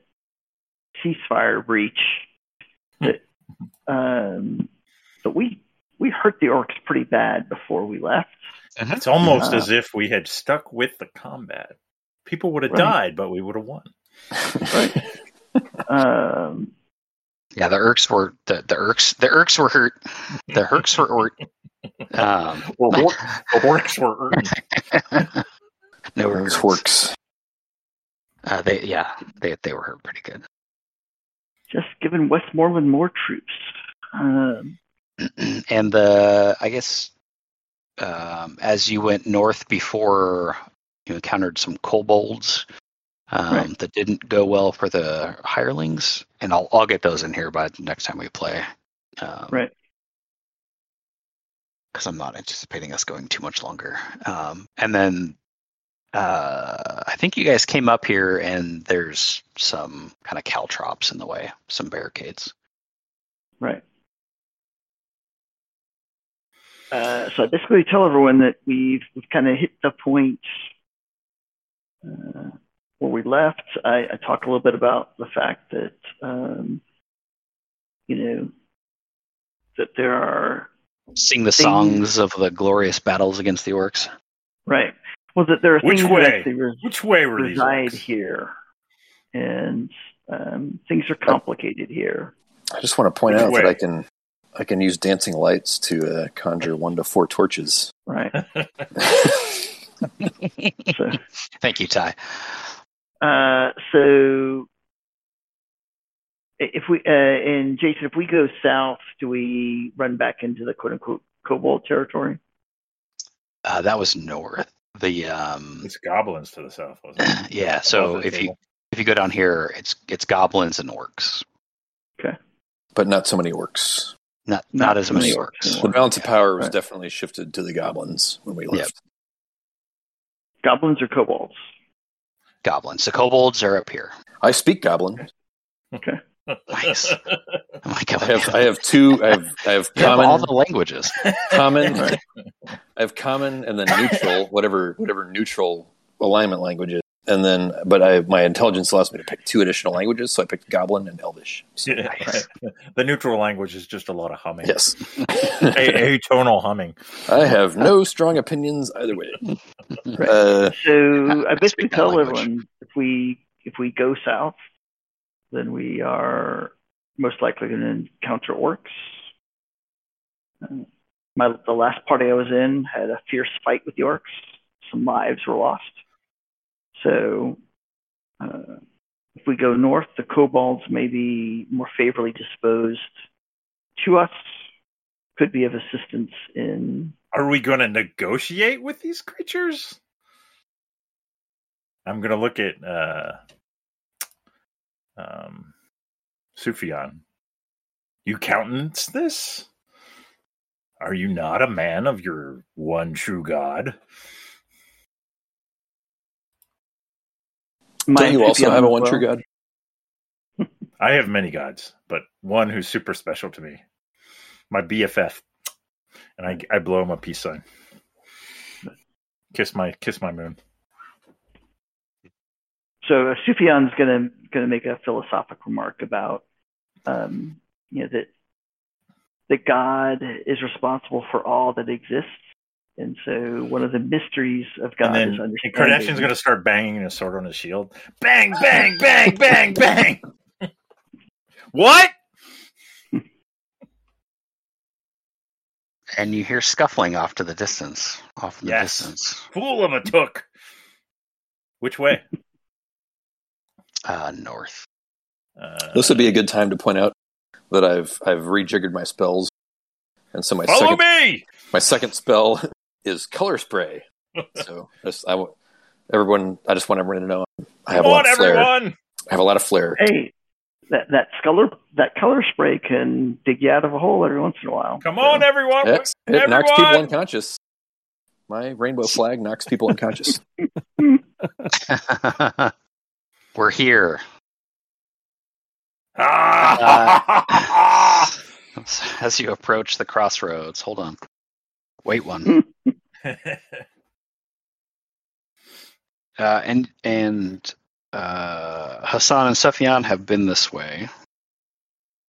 ceasefire breach, that um, that we we hurt the orcs pretty bad before we left. It's almost Uh, as if we had stuck with the combat. People would have Right. died, but we would have won. Um, Yeah, the Irks were the the Urks the Irks were hurt. The Herks were hurt. Um, Or orc- the orcs were hurt. no Those regrets. works. Uh, they yeah they they were hurt pretty good. just giving Westmoreland more troops. Um, and the I guess um, as you went north before you encountered some kobolds um, Right. that didn't go well for the hirelings, and I'll I'll get those in here by the next time we play. Um, Right. Because I'm not anticipating us going too much longer. Um, and then uh, I think you guys came up here, and there's some kind of caltrops in the way, some barricades. Right. Uh, so I basically tell everyone that we've we've kind of hit the point uh, where we left. I, I talk a little bit about the fact that um, you know that there are Sing the Things- songs of the glorious battles against the orcs. right. Well, that there are Which things way? that actually res- Which way were these? reside orcs? here, and um, things are complicated here. I just want to point Which out that? I can I can use dancing lights to uh, conjure one to four torches. Right. So. Thank you, Ty. Uh, so if we uh, and Jason, if we go south, do we run back into the quote unquote kobold territory? Uh, that was north. The um, It's goblins to the south, wasn't it? yeah. So Above the if you if you go down here, it's it's goblins and orcs. Okay, but not so many orcs. Not Not not, as many many orcs. orcs. The balance of power was Right. definitely shifted to the goblins when we Yep. left. Goblins or kobolds? Goblins. The kobolds are up here. I speak goblin. Okay. Nice. Oh my god. I have I have two. I have I have You have common, all the languages. common. I have common and then neutral, whatever whatever neutral alignment language is. And then, but I my intelligence allows me to pick two additional languages, so I picked Goblin and Elvish. So, Yeah, right. The neutral language is just a lot of humming. yes, A- atonal humming. I have no strong opinions either way. Right. Uh, So I I basically tell language. everyone if we if we go south, then we are most likely going to encounter orcs. Uh, my the last party I was in had a fierce fight with the orcs. Some lives were lost. So uh, if we go north, the kobolds may be more favorably disposed to us. Could be of assistance in Are we going to negotiate with these creatures? I'm going to look at uh, um, Sufyan. You countenance this? Are you not a man of your one true God? My don't you also have a one well. true god? I have many gods, but one who's super special to me. My BFF. And I, I blow him a peace sign. Kiss my kiss my moon. so uh, Sufyan's gonna gonna make a philosophic remark about um, you know that that God is responsible for all that exists, and so one of the mysteries of God and is then understanding. Kardashian's going to start banging his sword on his shield. Bang, bang, bang, bang, bang. what? And you hear scuffling off to the distance. Off in the Yes. distance. Fool of a took. Which way? Uh, north. Uh, This would be a good time to point out that I've I've rejiggered my spells, and so my Follow second me. my second spell is color spray. so just, I w- everyone, I just want everyone to know I have Come a lot on, of flair. everyone. I have a lot of flair. Hey, that that color that color spray can dig you out of a hole every once in a while. Come on, everyone. Yes, it knocks Everyone! people unconscious. My rainbow flag knocks people unconscious. We're here. Ah! As you approach the crossroads, hold on. Wait one. Uh, and and uh, Hassan and Sufyan have been this way,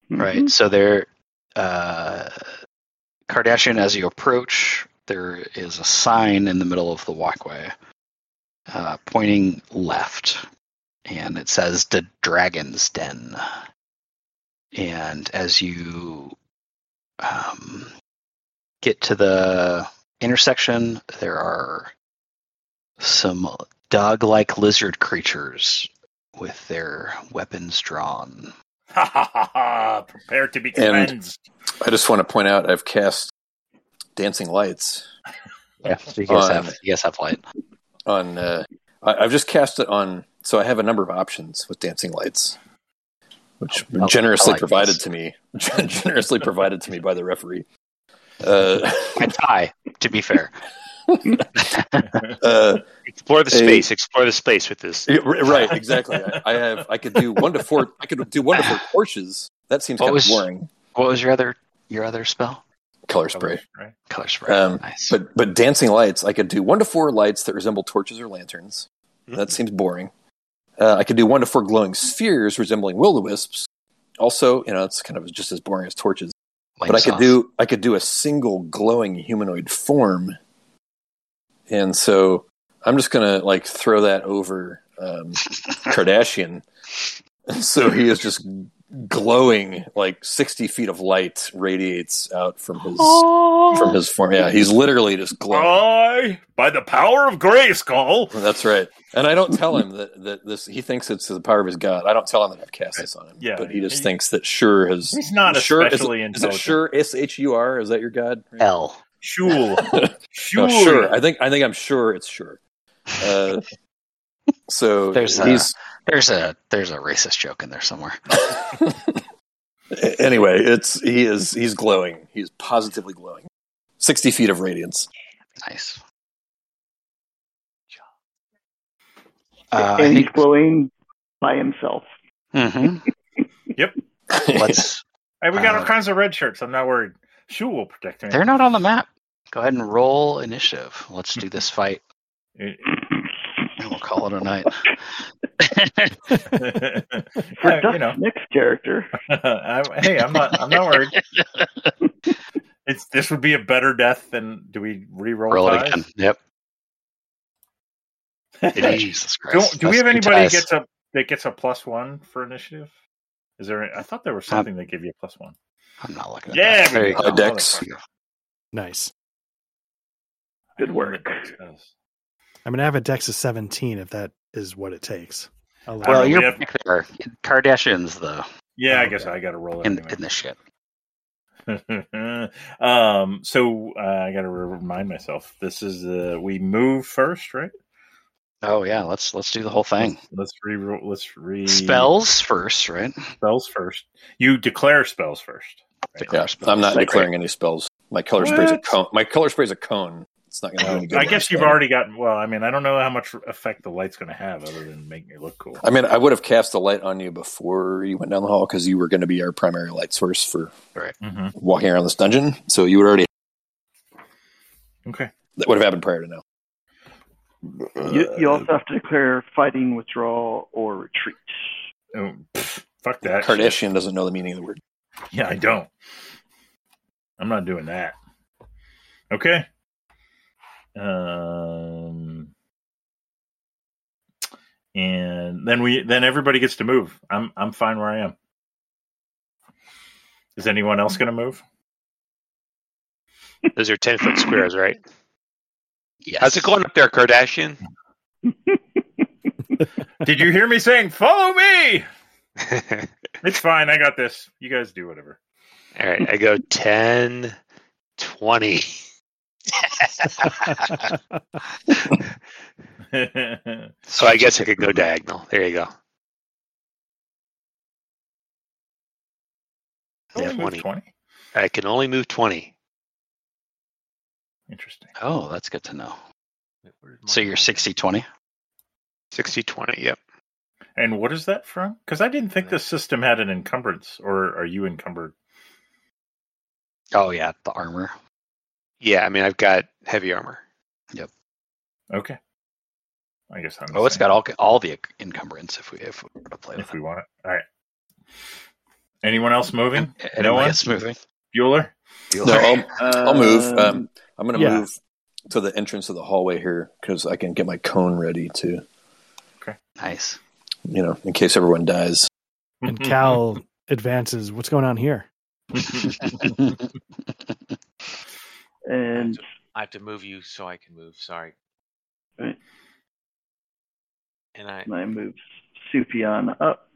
right? Mhm. So they're uh, Kardashian. As you approach, there is a sign in the middle of the walkway, uh, pointing left, and it says "The Dragon's Den." And as you um, get to the intersection, there are some dog-like lizard creatures with their weapons drawn. Prepare to be And- I just want to point out I've cast dancing lights Yeah, you guys On- have you guys have light. on. Uh, I, I've just cast it on. So I have a number of options with dancing lights, which I- I generously like provided this. to me. generously provided to me by the referee. Uh, I tie. To be fair, uh, Explore the Hey. space. Explore the space with this. Right, exactly. I, I have. I could do one to four. I could do one to four torches. That seems What kind was- of boring. what was your other your other spell? Color spray. Right. Color spray. Um, nice. But but dancing lights, I could do one to four lights that resemble torches or lanterns. Hmm. That seems boring. Uh, I could do one to four glowing spheres resembling will o wisps. Also, you know, it's kind of just as boring as torches. Lame but I could do I could do a single glowing humanoid form, and so I'm just gonna like throw that over um, Kardashian. So he is just glowing like 60 feet of light radiates out from his from his form. Yeah, he's literally just glowing. I, by the power of Grayskull. That's right. And I don't tell him that, that this he thinks it's the power of his god. I don't tell him that I've cast this on him. Yeah, but he just he- thinks that sure has He's not sure especially is, it- is it intelligent. sure S H U R? Is that your god? L. sure Shul. No, sure. I think I think I'm sure it's sure. Uh, so There's a- he's There's a there's a racist joke in there somewhere. anyway. It's he is he's glowing. He's positively glowing. Sixty feet of radiance. Nice. Uh, and he's glowing by himself. mhm. let's. Hey, we got Uh, all kinds of red shirts. I'm not worried. Shul will protect me. They're not on the map. Go ahead and roll initiative. Let's do this fight, and we'll call it a night. For Yeah, Duck you know, Nick's character, I'm, hey, I'm not. I'm not worried. It's this would be a better death than do we re-roll Roll it again. Yep. do, Jesus Christ. do we have anybody ties. that gets a that gets a plus one for initiative? Is there? I thought there was something that gave you a plus one. I'm not looking at Yeah, that. There we you go. go. Dex. Nice. Good work. I mean, I have a dex of 17 if that is what it takes. I'll let I Well, you're have- back there. Kardashians, though, Yeah, I Okay. guess I got to roll it in, anyway. in this shit. um, so uh, I got to remind myself. This is uh, we move first, right? Oh yeah, let's let's do the whole thing. Let's re. Let's re Spells first, right? spells first. You declare spells first. Declare Yeah, spells. I'm not declaring any spells. My color spray's a cone. My color spray's a cone. It's not going to do any good. I guess I'm you've already gotten. Well, I mean, I don't know how much effect the light's going to have, other than make me look cool. I mean, I would have cast a light on you before you went down the hall because you were going to be our primary light source for hmm walking around this dungeon. So you would already Okay. that would have happened prior to now. you, you also have to declare fighting, withdrawal, or retreat. Oh, pff, fuck that. shit. Kardashian doesn't know the meaning of the word. Yeah, I don't. I'm not doing that. Okay. Um, and then we then everybody gets to move. I'm I'm fine where I am. Is anyone else going to move? Those are ten foot squares, right? Yes. How's it going up there, Kardashian? Did you hear me saying "Follow me"? It's fine. I got this. You guys do whatever. All right, I go 10, 20. So I guess I could go diagonal. There you go. Only move 20. 20. I can only move 20. Interesting. Oh, that's good to know. So you're line? 60 20? 60, 20. Yep. And what is that from? Because I didn't think the system had an encumbrance, or are you encumbered? Oh, yeah, the armor. Yeah, I mean, I've got heavy armor. Yep. Okay. I guess I'm. the Oh, it's same, got all all the encumbrance if we if we were to play with If it. we want it. All right. Anyone else moving? And no no one. gets moving. Bueller. No, I'll, I'll move. Um, Um, I'm going to yeah. move to the entrance of the hallway here because I can get my cone ready to, Okay. Nice. you know, in case everyone dies. and Cal advances. What's going on here? and I have to move you so I can move. Sorry. Right. And I I move Sufyan up.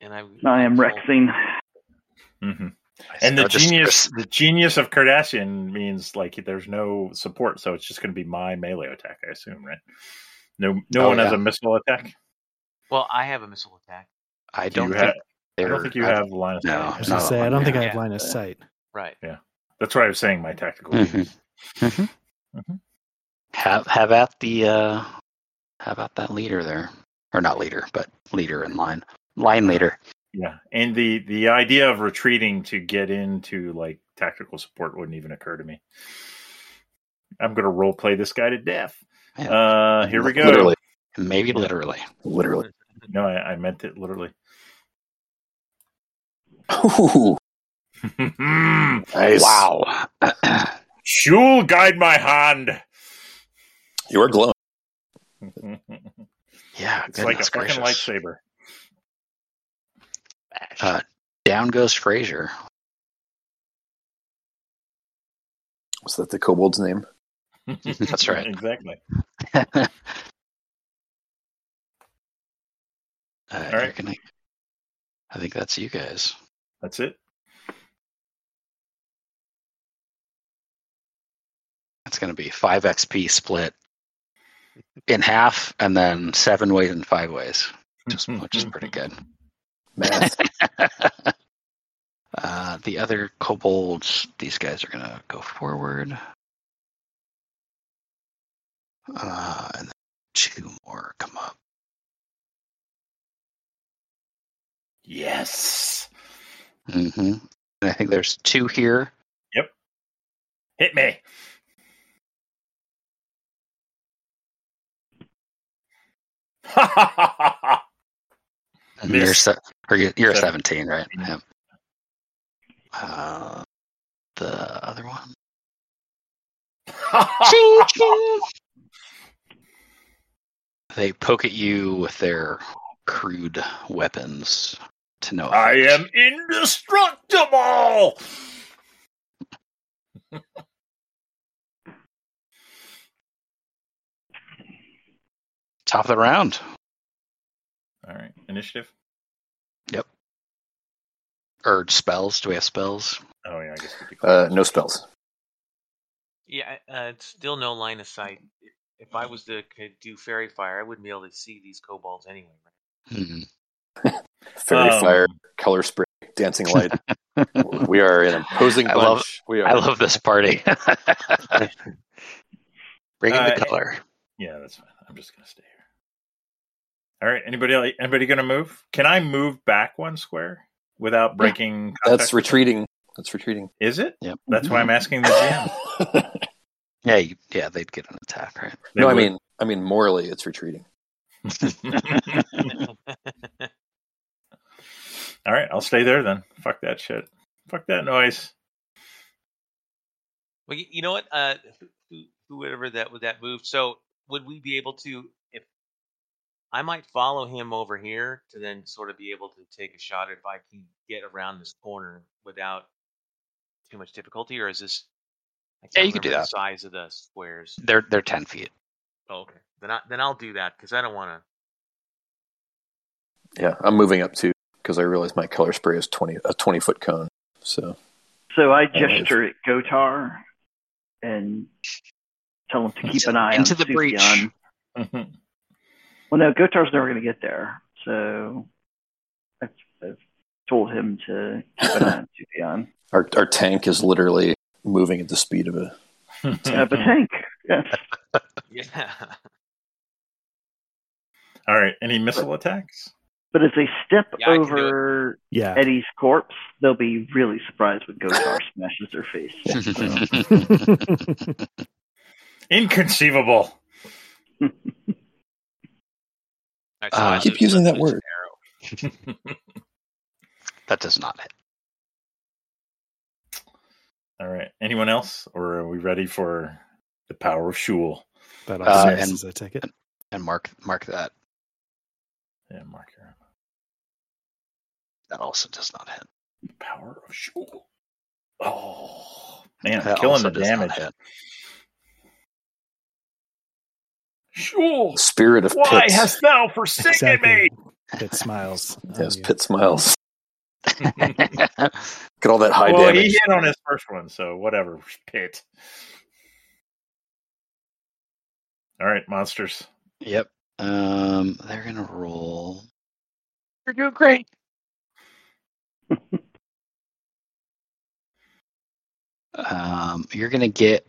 and I I am so- Rexing. hmm And the just- genius, the genius of Kardashian means like there's no support, so it's just going to be my melee attack, I assume, right? No, no Oh, one has a missile attack. Well, I have a missile attack. I Do don't. have- think I don't think you have line of no. I was Not gonna say I don't think I have line of sight. Right. That's why I was saying my tactical. Mhm. genius. Mm-hmm. Have have at the uh, have at that leader there, or not leader, but leader in line, line leader. Yeah, and the the idea of retreating to get into like tactical support wouldn't even occur to me. I'm going to role play this guy to death. Yeah. Uh, here we go. Literally. Maybe literally. Literally. No, I, I meant it literally. Ooh, nice. Wow. Shul, guide my hand. You are glowing. yeah. it's like a goodness fucking gracious. lightsaber. Uh, down goes Frazier. Was that the kobold's name? That's right. exactly. uh, right. you're gonna- I think that's you guys. That's it. It's going to be five XP split in half, and then seven ways and five ways, which is, which is pretty good. Uh, the other kobolds, these guys are going to go forward. Uh, and then two more come up. Yes. Mm-hmm. And I think there's two here. Yep. Hit me. you're, se- or you're, you're a 17, right? Yeah. Uh, the other one. They poke at you with their crude weapons to no I am indestructible. top of the round. All right, initiative. Yep. Or spells. Do we have spells? Oh yeah, I guess. we could Uh, no spells. Yeah, uh, it's still no line of sight. If, if I was to could do faerie fire, I wouldn't be able to see these kobolds anyway. Right? Hmm. Faerie Um, fire, color spray, dancing light. we are an imposing I bunch. love- we are. I love this party. Bring in uh, the color. Yeah, that's fine. I'm just gonna stay here. All right. Anybody? Anybody gonna move? Can I move back one square without breaking? That's contact? retreating. That's retreating. Is it? Yeah. That's why I'm asking the GM. Yeah, you, yeah, they'd get an attack, right? They no, I mean, I mean, morally, it's retreating. All right, I'll stay there then. Fuck that shit. Fuck that noise. Well, you, you know what? Uh, who, whoever that would that move. So would we be able to if I might follow him over here to then sort of be able to take a shot if I can get around this corner without too much difficulty, or is this? I Yeah, can't you could do remember that. Size of the squares. They're they're ten feet. Oh, okay. Then I then I'll do that because I don't want to. Yeah, I'm moving up too because I realize my color spray is twenty a twenty foot cone. So So I nice. gesture at Gotar and tell him to keep an eye into on the breach. Sufyan. Well, no, Gotar's never going to get there, so I've, I've told him to keep an eye on Sufyan. our our tank is literally moving at the speed of a. Uh, but tank, yes. Yeah. All right. Any missile attacks? But as they step Yeah, I can do over Yeah. Eddie's corpse, they'll be really surprised when Gotar smashes their face. Inconceivable. Alright, Uh, I keep using that word. arrow. that does not hit. All right. Anyone else, or are we ready for the power of Shul? That Uh, also and- misses, I take it. And mark mark that. Yeah, mark here. That also does not hit. Power of Shul. Oh man, That killing the does not damage. Hit. Shul, Spirit of why Pits. hast thou forsaken Exactly. It smiles. on Yes, you. Pit smiles. Get all that high well, damage. he hit on his first one, so whatever. Pit. All right, monsters. Yep. Um, they're gonna roll. You're doing great. um, you're gonna get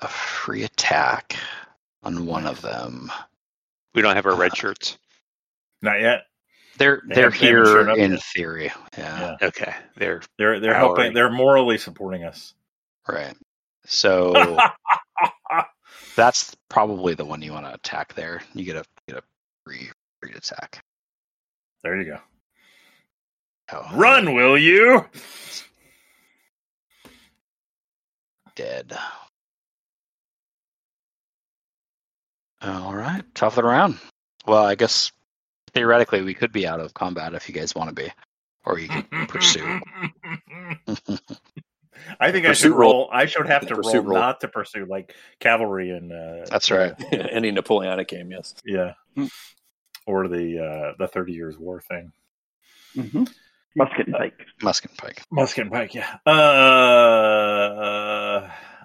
a free attack on one of them. We don't have our red uh, shirts. Not yet. They're They they're they haven't here in yet. theory. Yeah. Yeah. Okay, they're They're they're Power. helping. They're morally supporting us. Right. So that's probably the one you want to attack there. You get a get a free free attack. there you go. Oh, Run, will you? dead. All right, top of the round. Well, I guess theoretically we could be out of combat if you guys want to be, or you can pursue. I think I should roll. roll. I should have to roll, roll. not to pursue, like cavalry and. Uh, That's right. Any Napoleonic game, yes. Yeah. Hmm. Or the uh, the Thirty Years War thing. hmm Musket and pike. Musket and pike. Musket and Pike, yeah.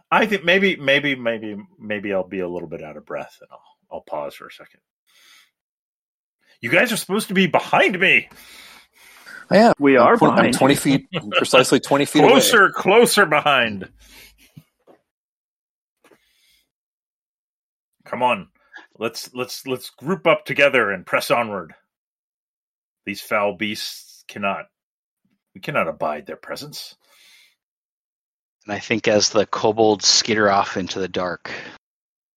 I think maybe, maybe, maybe, maybe I'll be a little bit out of breath, and I'll I'll pause for a second. You guys are supposed to be behind me, Yeah, We are I'm, tw- I'm behind. twenty feet, precisely twenty feet away. closer, closer behind. Come on, let's let's let's group up together and press onward. These foul beasts cannot, we cannot abide their presence. And I think as the kobolds skitter off into the dark,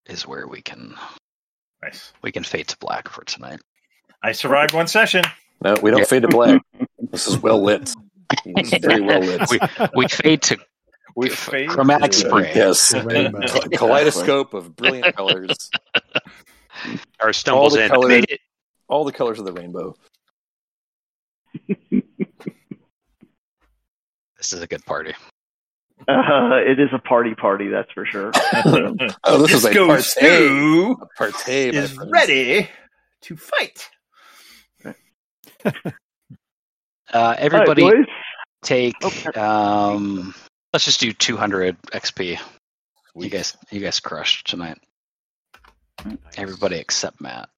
is where we can Nice. we can fade to black for tonight. I survived one session. No, we don't Yeah. fade to black. This is well lit. It's very well lit. We we fade to We F- fade chromatic to- spray. yes, The rainbow. Ka- kaleidoscope of brilliant colors, our stumbles the in. colors- all the colors of the rainbow. this is a good party. Uh, it is a party party, that's for sure. Oh, this is a Disco partay. A partay, is ready to fight. Uh, everybody All right, boys. take Okay. um let's just do 200 XP. You guys you guys crushed tonight. Everybody except Matt.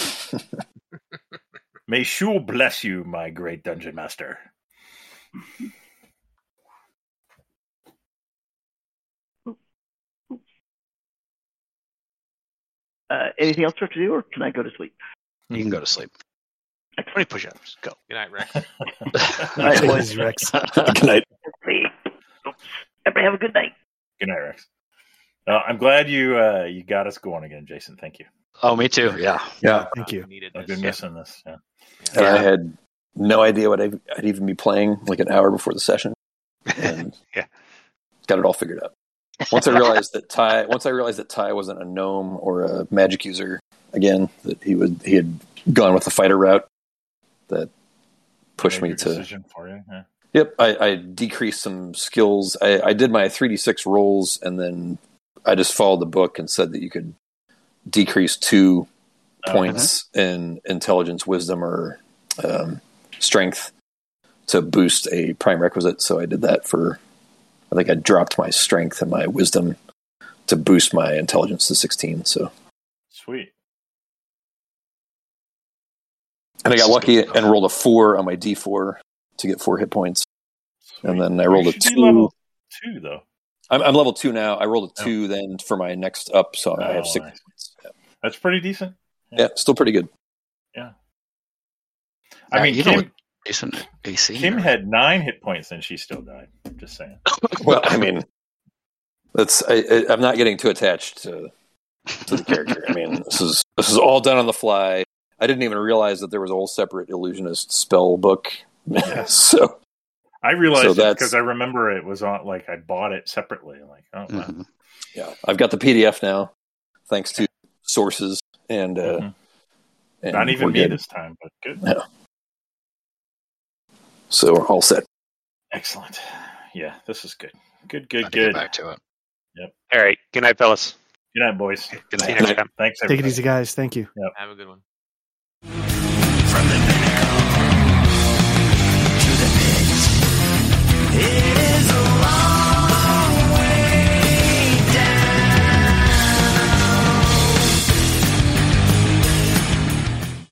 May Shul bless you, my great dungeon master. Uh, anything else we have to do, or can I go to sleep? You can go to sleep. 20 push-ups. Go. Good night, Rex. All right, boys. Rex. Good night. Sleep. Everybody have a good night. Good night, Rex. Uh, I'm glad you uh, you got us going again, Jason. Thank you. Oh, me too. Yeah. Yeah, Thank you. I've this. been missing this. Yeah. and I had no idea what I'd, I'd even be playing like an hour before the session, and Yeah. got it all figured out. Once I realized that Ty, once I realized that Ty wasn't a gnome or a magic user again, that he would he had gone with the fighter route, that pushed me to decision for you. Yeah. Yep, I, I decreased some skills. I, I did my 3d6 rolls, and then I just followed the book and said that you could decrease two points in intelligence, wisdom, or um, strength to boost a prime requisite. So I did that for. I think I dropped my strength and my wisdom to boost my intelligence to sixteen. So Sweet. and I got lucky and rolled a four on my D four to get four hit points. Sweet. And then I rolled a two. two though. I'm, I'm level two now. I rolled a Oh. two then for my next up, so I have oh, six nice. points. Yeah. That's pretty decent. yeah, still pretty good. Yeah. I Yeah, mean, Kim, with decent AC. Kim right? had nine hit points and she still died. I'm just saying. Well, I mean, that's I, I, I'm not getting too attached to to the character. I mean, this is this is all done on the fly. I didn't even realize that there was a whole separate illusionist spell book. so I realized So it because I remember it was on like I bought it separately. I'm like, oh, wow. Mhm. yeah, I've got the PDF now, thanks to sources and, uh, Mhm. and not even me good. this time, but good. Yeah. So we're all set. Excellent. Yeah, this is good. Good, good, I'll good. back to it. Yep. All right. Good night, fellas. Good night, boys. Good night. Thanks. Everybody. Take it easy, guys. Thank you. Yep. Have a good one. From the to the.